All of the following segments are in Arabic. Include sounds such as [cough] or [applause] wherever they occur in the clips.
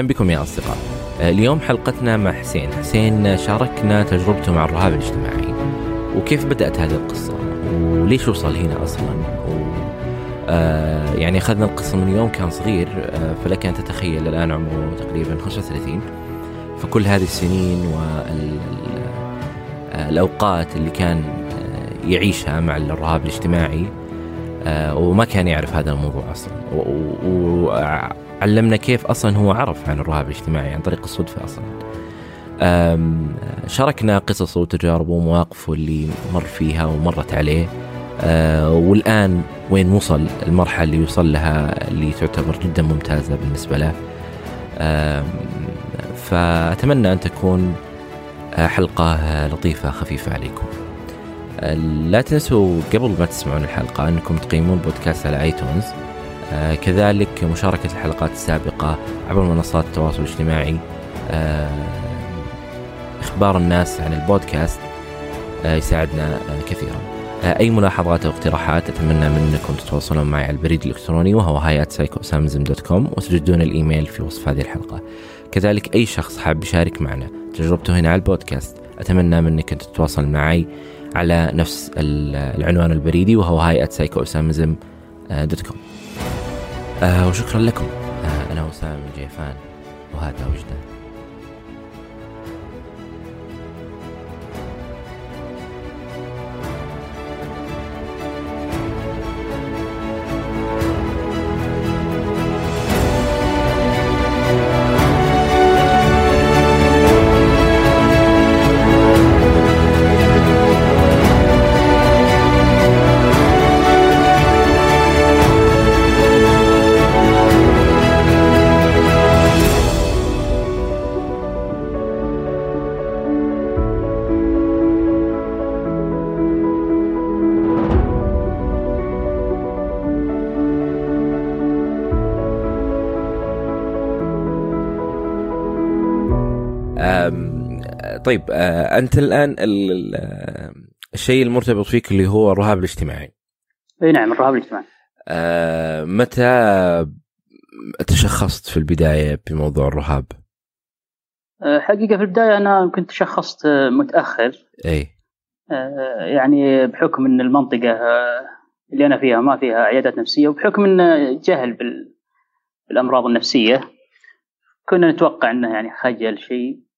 أهلا بكم يا أصدقاء. اليوم حلقتنا مع حسين، حسين شاركنا تجربته مع الرهاب الاجتماعي. وكيف بدأت هذه القصة؟ وليش وصل هنا أصلا؟ و آه يعني أخذنا القصة من يوم كان صغير آه فلك أن تتخيل الآن عمره تقريبا 35 فكل هذه السنين والاوقات اللي كان آه، يعيشها مع الرهاب الاجتماعي آه، وما كان يعرف هذا الموضوع أصلا. وعلمنا كيف أصلا هو عرف عن الرهاب الاجتماعي عن طريق الصدفة أصلا. شاركنا قصصه وتجاربه ومواقفه اللي مر فيها ومرت عليه. آه، والآن وين وصل المرحلة اللي وصل لها اللي تعتبر جدا ممتازة بالنسبة له. فأتمنى أن تكون حلقة لطيفة خفيفة عليكم. لا تنسوا قبل ما تسمعون الحلقة أنكم تقيمون البودكاست على آيتونز. كذلك مشاركة الحلقات السابقة عبر منصات التواصل الاجتماعي آه إخبار الناس عن البودكاست آه يساعدنا آه كثيرا. آه أي ملاحظات أو اقتراحات أتمنى منكم تتواصلون معي على البريد الإلكتروني وهو كوم وتجدون الإيميل في وصف هذه الحلقة. كذلك أي شخص حاب يشارك معنا تجربته هنا على البودكاست أتمنى منك أن تتواصل معي على نفس العنوان البريدي وهو كوم آه وشكرا لكم. آه أنا وسام جيفان وهذا وجدان طيب آه أنت الآن الشيء المرتبط فيك اللي هو الرهاب الاجتماعي. إي نعم الرهاب الاجتماعي. آه متى تشخصت في البداية بموضوع الرهاب؟ آه حقيقة في البداية أنا كنت تشخصت متأخر. إي. آه يعني بحكم إن المنطقة آه، اللي أنا فيها ما فيها عيادات نفسية وبحكم إن جهل بالأمراض النفسية كنا نتوقع إنه يعني خجل شيء.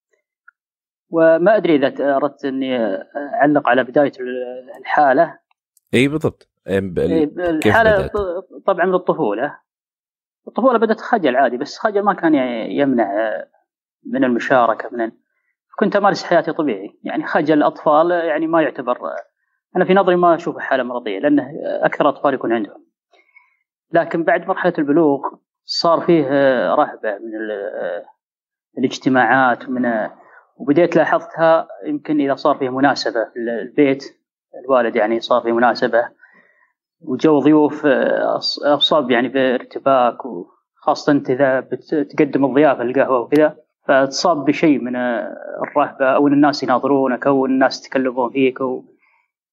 وما أدري إذا أردت أني أعلق على بداية الحالة. إي بالضبط. الحالة طبعا من الطفولة الطفوله بدأت خجل عادي بس خجل ما كان يمنع من المشاركة من كنت أمارس حياتي طبيعي. يعني خجل الاطفال يعني ما يعتبر أنا في نظري ما اشوفه حالة مرضية لأنه أكثر أطفال يكون عندهم. لكن بعد مرحلة البلوغ صار فيه رهبة من الاجتماعات ومن وبديت لاحظتها يمكن إذا صار فيه مناسبة. في البيت الوالد يعني صار فيه مناسبة. وجو ضيوف آه، أصاب يعني بارتباك وخاصه انت إذا بتقدم الضيافة القهوة وكذا فتصاب بشيء من آه، الرهبة أو إن الناس يناظرونك أو الناس يتكلمون فيك و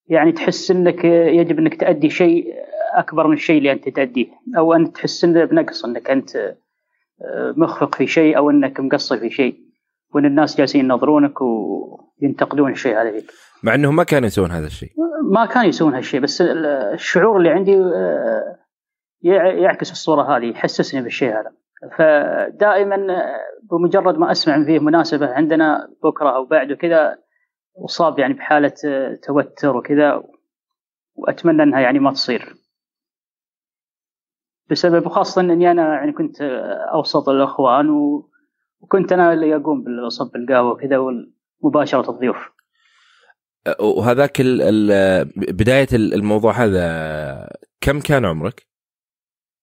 يعني تحس إنك يجب إنك تأدي شيء أكبر من الشيء اللي أنت تأديه. أو أنت تحس بنقص إنك أنت آه، مخفق في شيء أو إنك مقصر في شيء. وإن الناس جالسين ينظرونك وينتقدون الشيء هذا. فيك مع إنهم ما كانوا يسوون هذا الشيء. ما كانوا يسوون هالشيء بس الشعور اللي عندي آه، يعكس الصورة هذه يحسسني بالشيء هذا. فدائما بمجرد ما أسمع فيه مناسبة عندنا بكرة أو بعد وكذا اصاب يعني بحالة آه، توتر وكذا وأتمنى إنها يعني ما تصير. بسبب خاصه إني أنا يعني كنت أوسط الإخوان و وكنت أنا اللي أقوم بالصب القهوه وكذا ومباشره الضيوف وهذاك بداية الموضوع هذا كم كان عمرك؟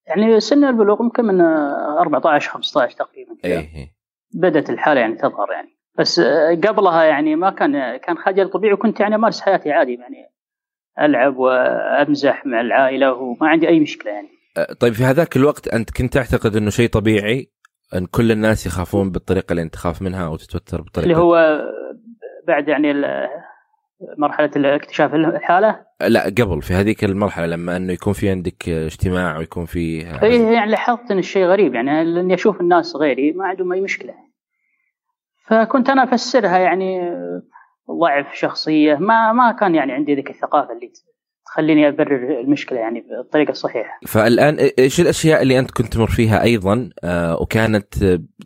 يعني سن البلوغ يمكن من 14 15 تقريبا كذا. إيه. بدأت الحالة يعني تظهر يعني. بس قبلها يعني ما كان كان خجل طبيعي وكنت يعني أمارس حياتي عادي يعني. ألعب وأمزح مع العائلة وما عندي أي مشكلة يعني. طيب في هذاك الوقت أنت كنت تعتقد إنه شيء طبيعي؟ أن كل الناس يخافون بالطريقة اللي أنت تخاف منها أو تتوتر بالطريقة اللي هو بعد يعني مرحلة اكتشاف الحالة؟ لا قبل في هذيك المرحلة لما أنه يكون في عندك اجتماع ويكون في اي يعني لاحظت إن الشيء غريب يعني إني أشوف الناس غيري ما عندهم أي مشكلة. فكنت أنا أفسرها يعني ضعف شخصية ما ما كان يعني عندي ذيك الثقافة اللي تخليني أبرر المشكلة يعني بالطريقة الصحيحه. فالآن إيش الأشياء اللي أنت كنت تمر فيها أيضا آه وكانت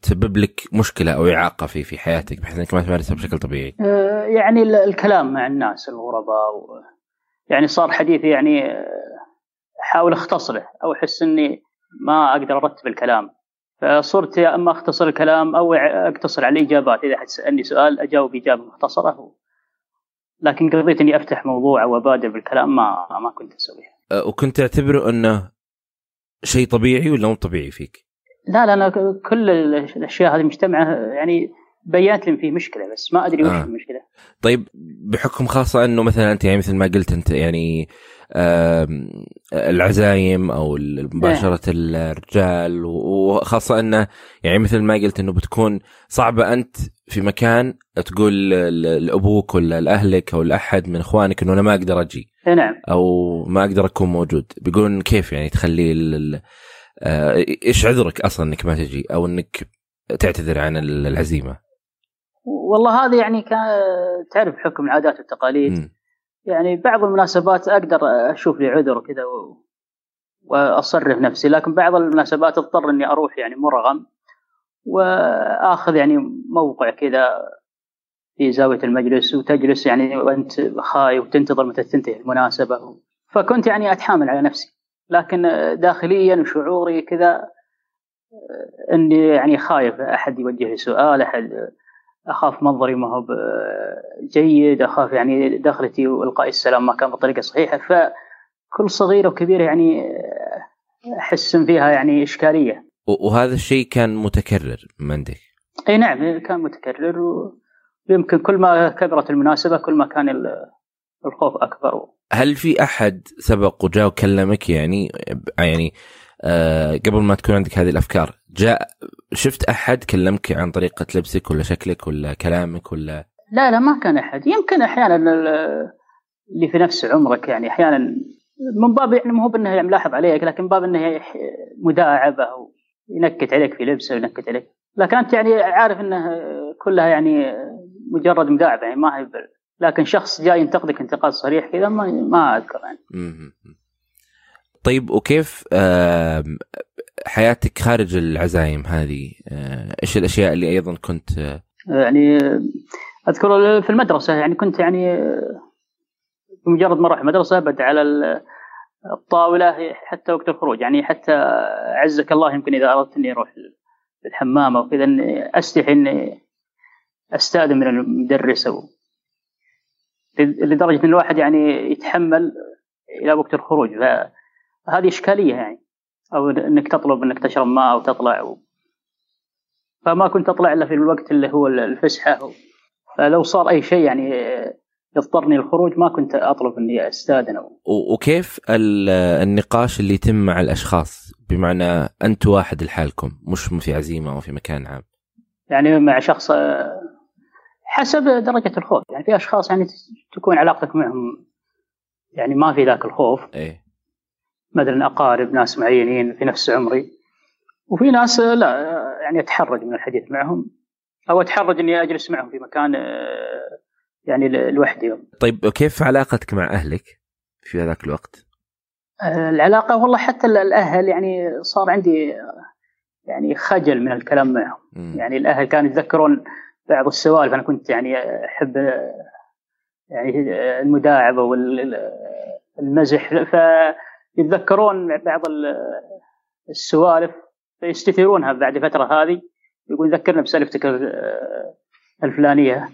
تسبب لك مشكلة أو إعاقة في في حياتك بحيث إنك ما تمارسها بشكل طبيعي؟ آه يعني الكلام مع الناس الغرباء و يعني صار حديثي يعني آه، أحاول أختصره أو أحس إني ما أقدر أرتب الكلام فصرت يا إما أختصر الكلام أو أقتصر على الاجابات إذا حد سألني سؤال أجاوب إجابة مختصرة لكن قضيت إني أفتح موضوع أو ابادر بالكلام ما ما كنت اسويها. أه، وكنت تعتبره أنه شيء طبيعي ولا مو طبيعي فيك؟ لا لا أنا كل الأشياء هذه مجتمعة يعني بينت لي فيه مشكلة بس ما أدري وش آه. المشكلة. طيب بحكم خاصة إنه مثلا أنت يعني مثل ما قلت أنت يعني العزايم أو مباشرة الرجال وخاصة إنه يعني مثل ما قلت إنه بتكون صعبة أنت في مكان تقول لأبوك ولا لأهلك أو لأحد من إخوانك إنه أنا ما أقدر أجي نعم. أو ما أقدر أكون موجود. بيقولون كيف يعني تخليه آه، إيش عذرك أصلا إنك ما تجي أو إنك تعتذر عن العزيمة؟ والله هذا يعني تعرف حكم العادات والتقاليد. م. يعني بعض المناسبات أقدر أشوف لي عذر وكذا وأصرف نفسي لكن بعض المناسبات اضطر إني أروح يعني مرغم وأخذ يعني موقع كذا في زاوية المجلس وتجلس يعني وأنت خايف وتنتظر متى تنتهي المناسبة فكنت يعني أتحامل على نفسي لكن داخليا وشعوري كذا إني يعني خايف أحد يوجه لي سؤال أحد أخاف منظري ما هو جيد أخاف يعني دخلتي وإلقاء السلام ما كان بالطريقة الصحيحه فكل صغيره وكبيره يعني أحس فيها يعني إشكالية. وهذا الشيء كان متكرر من عندك؟ إي نعم كان متكرر ويمكن كل ما كبرت المناسبة كل ما كان الخوف أكبر. هل في أحد سبق وجاء وكلمك يعني يعني آه قبل ما تكون عندك هذه الأفكار جاء شفت أحد كلمك عن طريقة لبسك ولا شكلك ولا كلامك ولا؟ لا لا ما كان أحد. يمكن أحيانا اللي في نفس عمرك يعني أحيانا من باب يعني مو بأنه يعني ملاحظ عليك لكن باب أنه مداعبه ينكت عليك في لبسه وينكت عليك. لكن أنت يعني عارف أنه كلها يعني مجرد مداعبة يعني ما هي لكن شخص جاي ينتقدك انتقاد صريح كذا ما ما أذكر يعني. طيب وكيف حياتك خارج العزايم هذه؟ آه، إيش الأشياء اللي أيضا كنت يعني أذكر في المدرسة يعني كنت يعني بمجرد ما أروح المدرسة ابد على الطاولة حتى وقت الخروج يعني حتى عزك الله يمكن إذا أردت إني أروح الحمام أو كذا أستحي إني أستأذن من المدرس أو لدرجة إن الواحد يعني يتحمل إلى وقت الخروج. فهذه إشكالية يعني. أو إنك تطلب إنك تشرب ماء أو تطلع و... فما كنت أطلع إلا في الوقت اللي هو الفسحة فلو صار أي شيء يعني يضطرني الخروج ما كنت أطلب إني أستاذن وكيف النقاش اللي يتم مع الأشخاص؟ بمعنى أنت واحد لحالكم مش في عزيمة أو في مكان عام. يعني مع شخص حسب درجة الخوف. يعني في أشخاص يعني تكون علاقتك معهم يعني ما في ذاك الخوف. إيه. مثلا أقارب ناس معينين في نفس عمري. وفي ناس لا يعني أتحرج من الحديث معهم. أو أتحرج إني أجلس معهم في مكان يعني لوحدي. طيب كيف علاقتك مع أهلك في هذاك الوقت؟ العلاقة والله حتى الأهل يعني صار عندي يعني خجل من الكلام معهم. م. يعني الأهل كانوا يتذكرون بعض السوالف. أنا كنت يعني أحب يعني المداعبة والمزح ف يتذكرون بعض السوالف فيستثيرونها بعد فترة هذه. يقول ذكرنا بسالفتك الفلانية.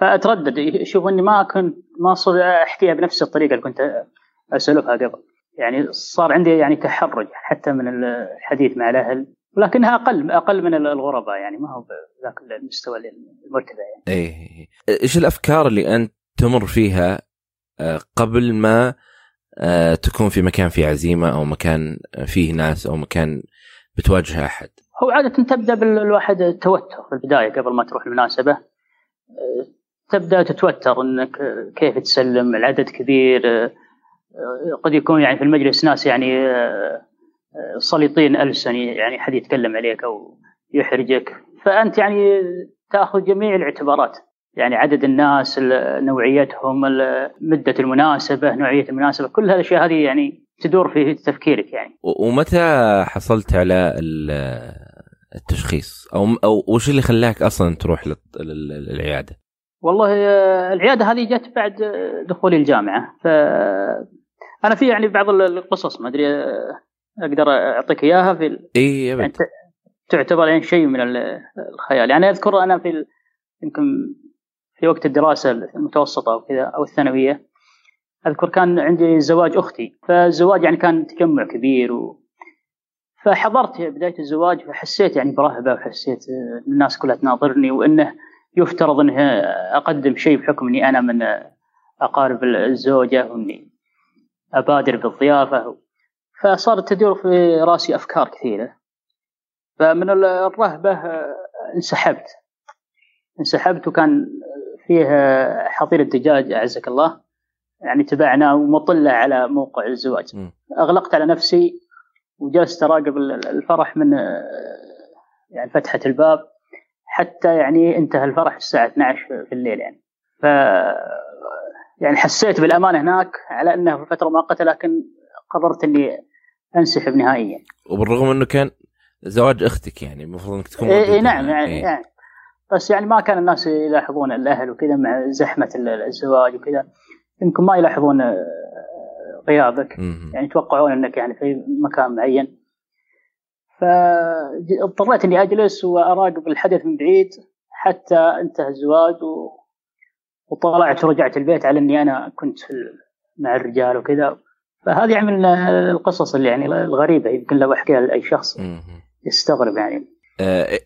فأتردد. يشوف إني ما كنت ما صرت أحكيها بنفس الطريقة اللي كنت اسولفها قبل. يعني صار عندي يعني تحرج حتى من الحديث مع الأهل ولكنها أقل أقل من الغرباء يعني ما هو بذاك المستوى المرتفع يعني. إيه. إيش الأفكار اللي أنت تمر فيها آه، قبل ما تكون في مكان فيه عزيمة أو مكان فيه ناس أو مكان بتواجه أحد. هو عادة تبدأ بالواحد التوتر في البداية قبل ما تروح المناسبة. آه، تبدأ تتوتر إنك كيف تسلم العدد كبير. قد يكون يعني في المجلس ناس يعني سليطين ألسن يعني حد يتكلم عليك أو يحرجك. فأنت يعني تأخذ جميع الاعتبارات. يعني عدد الناس نوعيتهم مدة المناسبة نوعية المناسبة كل الأشياء هذه يعني تدور في تفكيرك يعني. ومتى حصلت على التشخيص؟ أو أو وش اللي خلاك أصلا تروح للعيادة؟ والله العيادة هذه جت بعد دخولي الجامعة. ف أنا في يعني بعض القصص ما أدري أقدر أعطيك إياها في إي يعني تعتبر يعني شيء من الخيال. يعني أذكر أنا في يمكن في وقت الدراسة المتوسطة وكذا أو الثانوية. أذكر كان عندي زواج أختي فالزواج يعني كان تجمع كبير و فحضرت بداية الزواج فحسيت يعني برهبة وحسيت الناس كلها تناظرني وإنه يفترض إنه أقدم شيء بحكم إني أنا من أقارب الزوجة وإني أبادر بالضيافة. فصارت تدور في راسي أفكار كثيرة. فمن الرهبة انسحبت. انسحبت وكان فيها حظيره دجاج أعزك الله. يعني تبعنا ومطله على موقع الزواج. م. أغلقت على نفسي وجلست اراقب الفرح من يعني فتحة الباب حتى يعني انتهى الفرح الساعة 12 في الليل يعني. ف يعني حسيت بالامانه هناك على أنه فترة مؤقتة لكن قررت إني أنسحب نهائيا. وبالرغم إنه كان زواج أختك يعني المفروض إنك تكون إيه, إيه نعم يعني, إيه. يعني. بس يعني ما كان الناس يلاحظون الأهل وكذا مع زحمة الزواج وكذا. يمكن ما يلاحظون آه، غيابك يعني يتوقعون إنك يعني في مكان معين. فاضطريت إني أجلس وأراقب الحدث من بعيد حتى انتهى الزواج و... وطلعت ورجعت البيت على إني أنا كنت مع الرجال وكذا. فهذه يعني من القصص اللي يعني الغريبة يمكن لو أحكيها لأي شخص يستغرب يعني.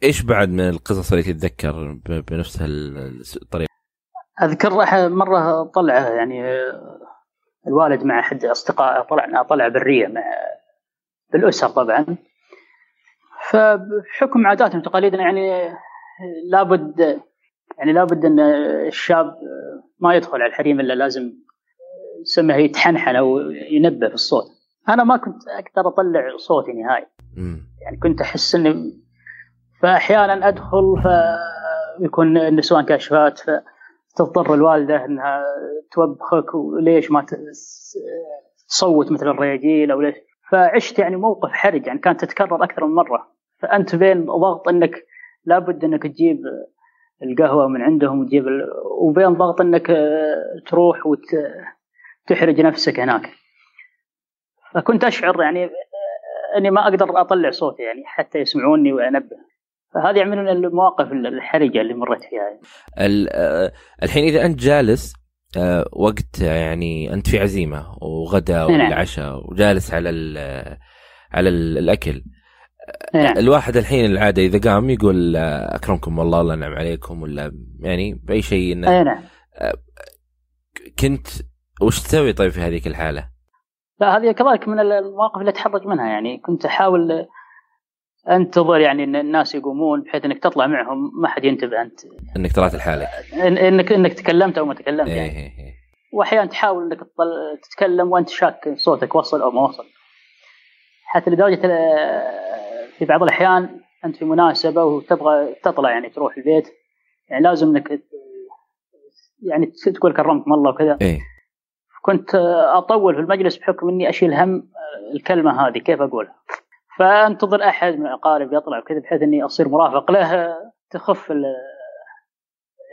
إيش بعد من القصص اللي تتذكر بنفس الطريقة؟ أذكر مرة طلعه يعني الوالد مع أحد أصدقائه طلعنا طلعه برية مع بالأسر طبعا. فبحكم عاداتنا وتقاليدنا يعني لابد يعني لابد إن الشاب ما يدخل على الحريم إلا لازم سمه يتحنحن أو ينبه بالصوت أنا ما كنت أقدر أطلع صوتي نهائي. يعني كنت أحس إني فأحيانا أدخل فيكون النسوان كاشفات فتضطر الوالدة إنها توبخك وليش ما تصوت مثل الرياجيل أو ليش. فعشت يعني موقف حرج يعني كانت تتكرر أكثر من مرة. فأنت بين ضغط إنك لابد إنك تجيب القهوة من عندهم وتجيب ال... وبين ضغط إنك تروح وتحرج نفسك هناك. فكنت أشعر يعني إني ما أقدر أطلع صوتي يعني حتى يسمعوني وأنبه. فهذه من المواقف الحرجة اللي مريت فيها يعني. الحين إذا أنت جالس آه، وقت يعني أنت في عزيمة وغدا نعم. والعشاء وجالس على على الأكل نعم. الواحد الحين العادة إذا قام يقول أكرمكم الله الله ينعم عليكم ولا يعني بأي شيء انه نعم. آه، كنت وش تسوي طيب في هذيك الحالة؟ لا هذه كذلك من المواقف اللي أتحرج منها يعني كنت أحاول انتظر يعني إن الناس يقومون بحيث إنك تطلع معهم ما حد ينتبه أنت إنك طلعت لحالك انك إنك تكلمت أو ما تكلمت يعني إيه إيه. إيه. وأحيانا تحاول إنك تتكلم وأنت شاك صوتك وصل أو ما وصل حتى لدرجة في بعض الأحيان أنت في مناسبة وتبغى تطلع يعني تروح البيت يعني لازم إنك يعني تقول كرمكم الله وكذا إيه؟ كنت أطول في المجلس بحكم إني أشيل هم الكلمة هذه كيف أقولها فانتظر أحد من الأقارب يطلع وكذا بحيث إني أصير مرافق له تخف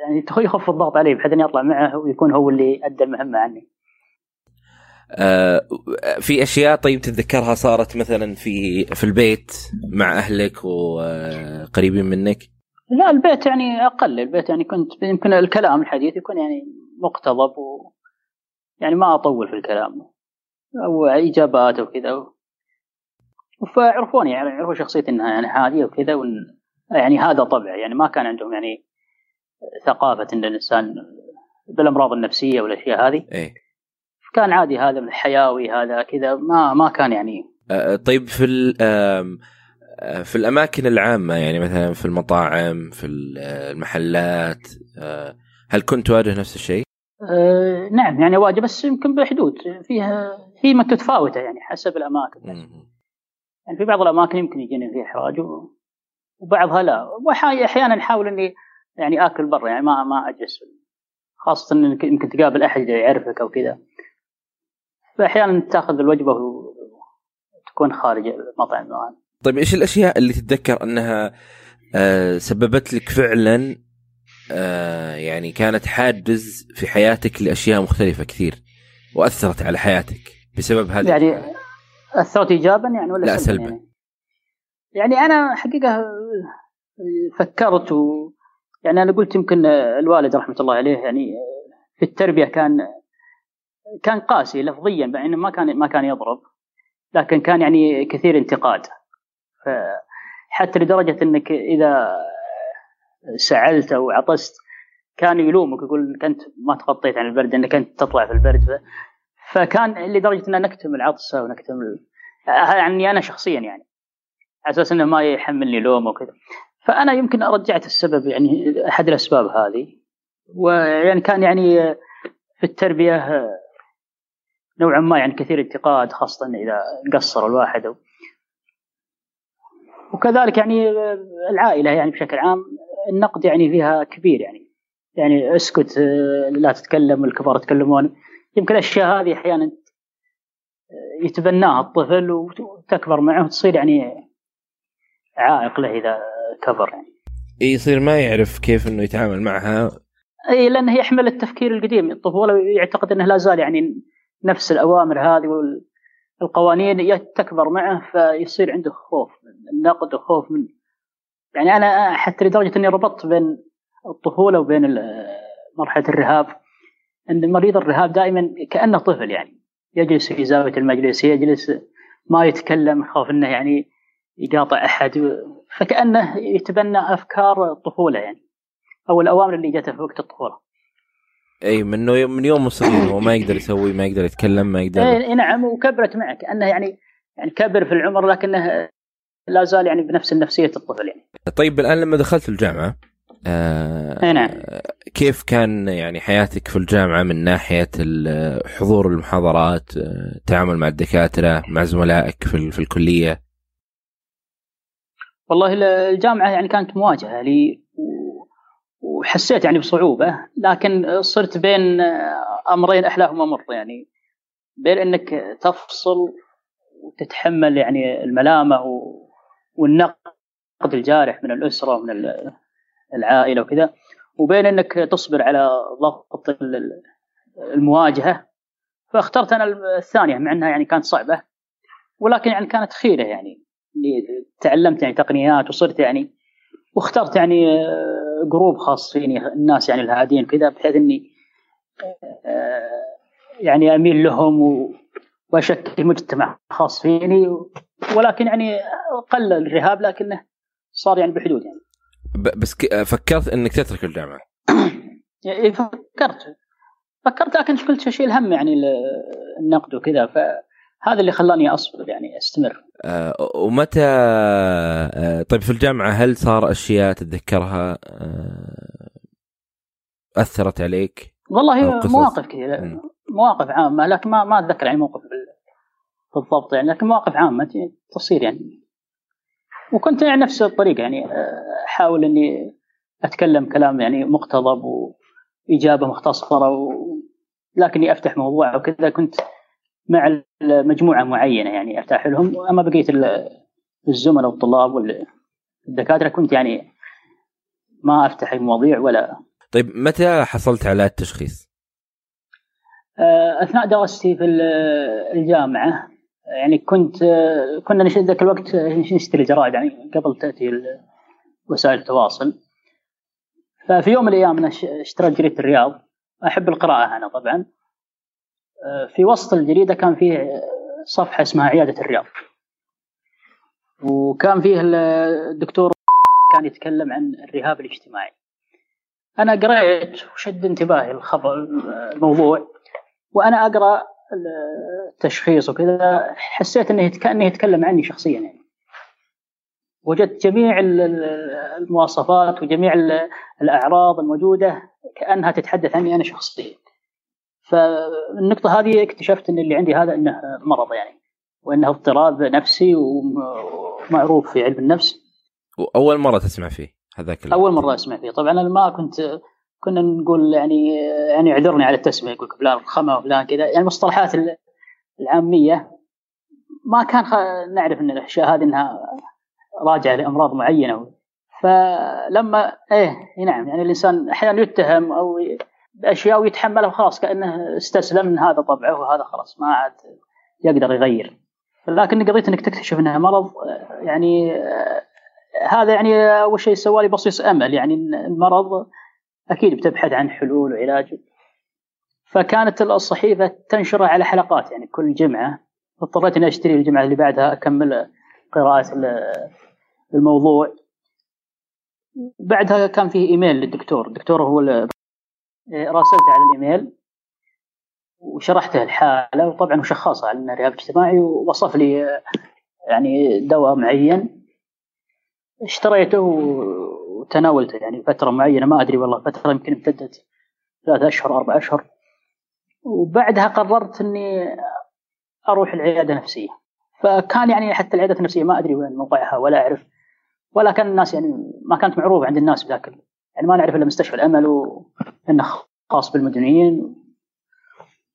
يعني يخف الضغط علي بحيث إني أطلع معه ويكون هو اللي أدى المهمة عني. آه في أشياء طيب تتذكرها صارت مثلا في في البيت مع أهلك وقريبين منك؟ لا البيت يعني أقل البيت يعني كنت يمكن الكلام الحديث يكون يعني مقتضب و يعني ما أطول في الكلام أو إجابات وكذا فعرفوني يعني عرفوا شخصيتي إنها يعني هاديه وكذا وإن يعني هذا طبع يعني ما كان عندهم يعني ثقافة إن الإنسان بالأمراض النفسية والأشياء هذه إيه؟ كان عادي هذا من الحيوي هذا كذا ما ما كان يعني أه طيب في في الأماكن العامة يعني مثلا في المطاعم في المحلات أه هل كنت تواجه نفس الشيء؟ أه نعم يعني اواجه بس يمكن بحدود فيها هي متفاوته يعني حسب الأماكن يعني في بعض الأماكن يمكن يجيني فيها إحراج وبعضها لا. واحيانا أحاول إني يعني آكل برا يعني ما ما أجلس خاصة انك يمكن تقابل أحد يعرفك أو كذا. فأحيانا تأخذ الوجبة وتكون خارج المطعم طيب إيش الأشياء اللي تتذكر أنها آه سببت لك فعلا آه يعني كانت حاجز في حياتك لأشياء مختلفة كثير وأثرت على حياتك بسبب هذه يعني اثرت ايجابا يعني ولا لا سلبا يعني. يعني أنا حقيقة فكرت و يعني أنا قلت يمكن الوالد رحمة الله عليه يعني في التربية كان كان قاسي لفظيا مع إنه ما كان ما كان يضرب لكن كان يعني كثير انتقاد. حتى لدرجة إنك إذا سعلت أو عطست كان يلومك يقول إنك أنت ما تغطيت عن البرد إنك أنت تطلع في البرد. فكان لدرجة إن نكتم العطسه ونكتم يعني أنا شخصيا يعني على أساس إنه ما يحملني لوم وكذا. فأنا يمكن رجعت السبب يعني أحد الأسباب هذه ويعني كان يعني في التربية نوعا ما يعني كثير انتقاد خاصة إذا قصر الواحد. وكذلك يعني العائلة يعني بشكل عام النقد يعني فيها كبير يعني يعني اسكت لا تتكلم الكبار يتكلمون. يمكن الأشياء هذه أحيانا يتبناها الطفل وتكبر معه وتصير يعني عائق له إذا كبر يعني. يصير ما يعرف كيف إنه يتعامل معها. إي لأنه يحمل التفكير القديم. الطفولة يعتقد إنه لا زال يعني نفس الأوامر هذه والقوانين تكبر معه فيصير عنده خوف من النقد وخوف من يعني أنا حتى لدرجه إني ربطت بين الطفولة وبين مرحلة الرهاب. أن مريض الرهاب دائما كأنه طفل يعني يجلس في زاوية المجلس يجلس ما يتكلم خوف إنه يعني يقاطع أحد فكأنه يتبنى أفكار الطفوله يعني أو الأوامر اللي جاته في وقت الطفولة. إي من من يوم صغير هو ما يقدر يسوي ما يقدر يتكلم ما يقدر إي نعم وكبرت معه كأنه يعني يعني كبر في العمر لكنه لا زال يعني بنفس نفسيه الطفل يعني. طيب الآن لما دخلت الجامعة آه نعم. كيف كان يعني حياتك في الجامعة من ناحية حضور المحاضرات التعامل مع الدكاترة مع زملائك في, في الكلية؟ والله الجامعة يعني كانت مواجهة لي وحسيت يعني بصعوبة لكن صرت بين أمرين أحلاهما مر يعني بين أنك تفصل وتتحمل يعني الملامة والنقد الجارح من الأسرة ومن العائلة وكذا. وبين انك تصبر على ضغط المواجهة فاخترت أنا الثانية مع إنها يعني كانت صعبة ولكن يعني كانت خيرة يعني. تعلمت يعني تقنيات وصرت يعني واخترت يعني جروب خاص فيني الناس يعني الهادين كذا بحيث إني يعني أميل لهم وأشكل مجتمع خاص فيني ولكن يعني قل الرهاب لكنه صار يعني بحدود يعني. بس فكرت إنك تترك الجامعة [coughs] يعني فكرت. فكرت لكن قلت اشيل هم يعني النقد وكذا فهذا اللي خلاني أصبر يعني أستمر. أه ومتى أه طيب في الجامعة هل صار أشياء تتذكرها؟ أه أثرت عليك؟ والله مواقف كثيره مواقف عامة لكن ما ما أتذكر يعني موقف بالضبط يعني لكن مواقف عامة تصير يعني. وكنت يعني نفس الطريقة يعني أحاول إني أتكلم كلام يعني مقتضب وإجابة مختصرة و... لكني أفتح موضوع وكذا كنت مع مجموعة معينة يعني ارتاح لهم أما بقية الزملاء والطلاب والدكاترة كنت يعني ما أفتح المواضيع ولا طيب متى حصلت على التشخيص؟ أثناء دراستي في الجامعة يعني كنت كنا ذاك الوقت نشتري جرائد يعني قبل تأتي وسائل التواصل. ففي يوم من الأيام أنا اشتريت جريدة الرياض. أحب القراءة أنا طبعا. في وسط الجريدة كان فيه صفحة اسمها عيادة الرياض. وكان فيه الدكتور كان يتكلم عن الرهاب الاجتماعي. أنا قرأت وشد انتباهي الخبر الموضوع. وأنا أقرأ التشخيص وكذا حسيت إنه كانه يتكلم عني شخصيا يعني. وجدت جميع المواصفات وجميع الأعراض الموجودة كأنها تتحدث عني أنا شخصيا. فالنقطة هذه اكتشفت إن اللي عندي هذا إنه مرض يعني وإنه اضطراب نفسي ومعروف في علم النفس. وأول مرة تسمع فيه هذاك أول مرة أسمع فيه. طبعا أنا ما كنت كنا نقول يعني يعني اعذرني على التسمية يقول فلان رخمه وفلان كذا. يعني المصطلحات العامية ما كان نعرف إن الأشياء هذه إنها راجعة لأمراض معينة. فلما إيه نعم يعني الإنسان أحيانا يتهم أو بأشياء ويتحملها خلاص كأنه استسلم ان هذا طبعه وهذا خلاص ما عاد يقدر يغير. لكن قضية إنك تكتشف إنها مرض يعني هذا يعني أول شيء سوالي بصيص أمل يعني المرض أكيد بتبحث عن حلول وعلاج. فكانت الصحيفة تنشرها على حلقات يعني كل جمعة. اضطريت إني أشتري الجمعة اللي بعدها أكمل قراءة الموضوع. بعدها كان فيه إيميل للدكتور. الدكتور هو راسلته على الإيميل وشرحته الحالة وطبعا وشخصها على انه رهاب اجتماعي ووصف لي يعني دواء معين. اشتريته وتناولته يعني فترة معينة ما أدري والله فترة يمكن امتدت ثلاثة أشهر أربع أشهر. وبعدها قررت إني أروح العيادة النفسيه فكان يعني حتى العيادة النفسية ما أدري وين موقعها ولا أعرف. ولا كان الناس يعني ما كانت معروفة عند الناس بذاك يعني ما نعرف إلا مستشفى الأمل وإنه خاص بالمدنيين.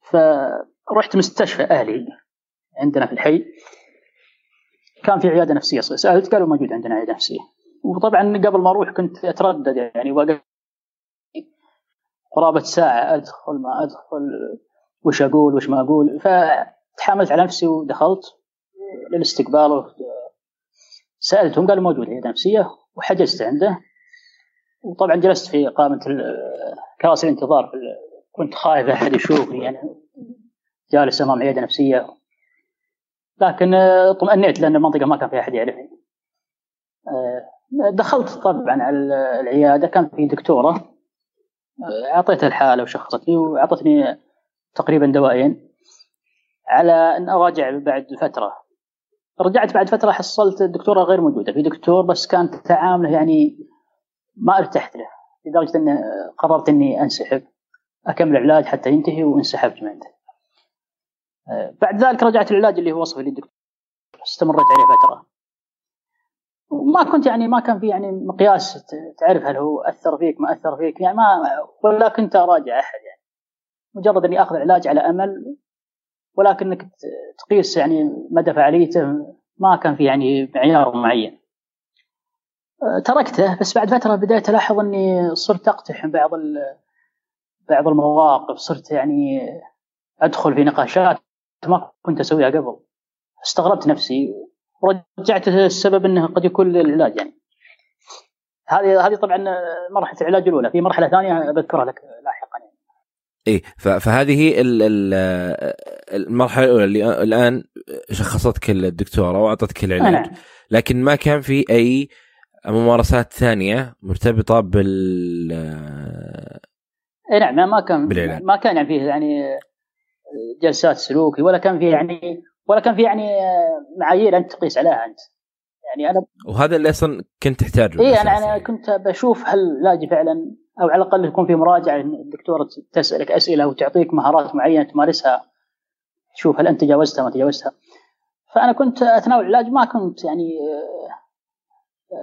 فرحت مستشفى أهلي عندنا في الحي. كان في عيادة نفسية سألت قالوا موجود عندنا عيادة نفسية. وطبعا قبل ما أروح كنت أتردد يعني وقت قرابه ساعة أدخل ما أدخل وش أقول وش ما أقول. فتحاملت على نفسي ودخلت للاستقبال سألتهم قالوا موجود عياده نفسية وحجزت عنده. وطبعا جلست في قائمه كراسي الانتظار كنت خايف أحد يشوفني يعني جالس أمام عيادة نفسية. لكن اطمئنيت لأن المنطقة ما كان فيها أحد يعرفني. دخلت طبعا على العيادة كان في دكتورة أعطيتها الحالة وشخصتني وأعطتني تقريبا دوائين على أن أراجع بعد فترة رجعت بعد فترة حصلت الدكتورة غير موجودة في دكتور بس كانت تعامله يعني ما ارتحت له لدرجة اني قررت إني أنسحب أكمل العلاج حتى ينتهي وانسحبت من عنده. بعد ذلك رجعت العلاج اللي هو وصفه للدكتور استمريت عليه فترة. وما كنت يعني ما كان في يعني مقياس تعرف هل هو أثر فيك ما أثر فيك يعني ما ولا كنت أراجع أحد يعني مجرد إني أخذ علاج على أمل ولكنك تقيس يعني مدى فعاليته ما كان في يعني معيار معين. تركته بس بعد فترة بدأت ألاحظ إني صرت أقتحم بعض بعض المواقف صرت يعني أدخل في نقاشات ما كنت أسويها قبل استغربت نفسي ورجعت السبب إنه قد يكون للعلاج يعني هذه هذه طبعا مرحلة العلاج الأولى في مرحلة ثانية بذكرها لك لاحقا يعني. إيه فهذه المرحلة الأولى اللي الآن شخصتك الدكتورة وأعطتك العلاج نعم. لكن ما كان في أي ممارسات ثانية مرتبطة بال إي نعم ما كان بالعلاج. ما كان يعني فيه يعني جلسات سلوكي ولا كان فيه يعني ولا كان فيه يعني معايير أنت تقيس عليها أنت. يعني أنا وهذا اللي أصلا كنت تحتاجه اي أنا أنا كنت بشوف هل علاجي فعلا أو على الأقل يكون في مراجعة الدكتورة تسألك أسئلة وتعطيك مهارات معينة تمارسها تشوف هل أنت تجاوزتها ما تجاوزتها. فأنا كنت أتناول العلاج ما كنت يعني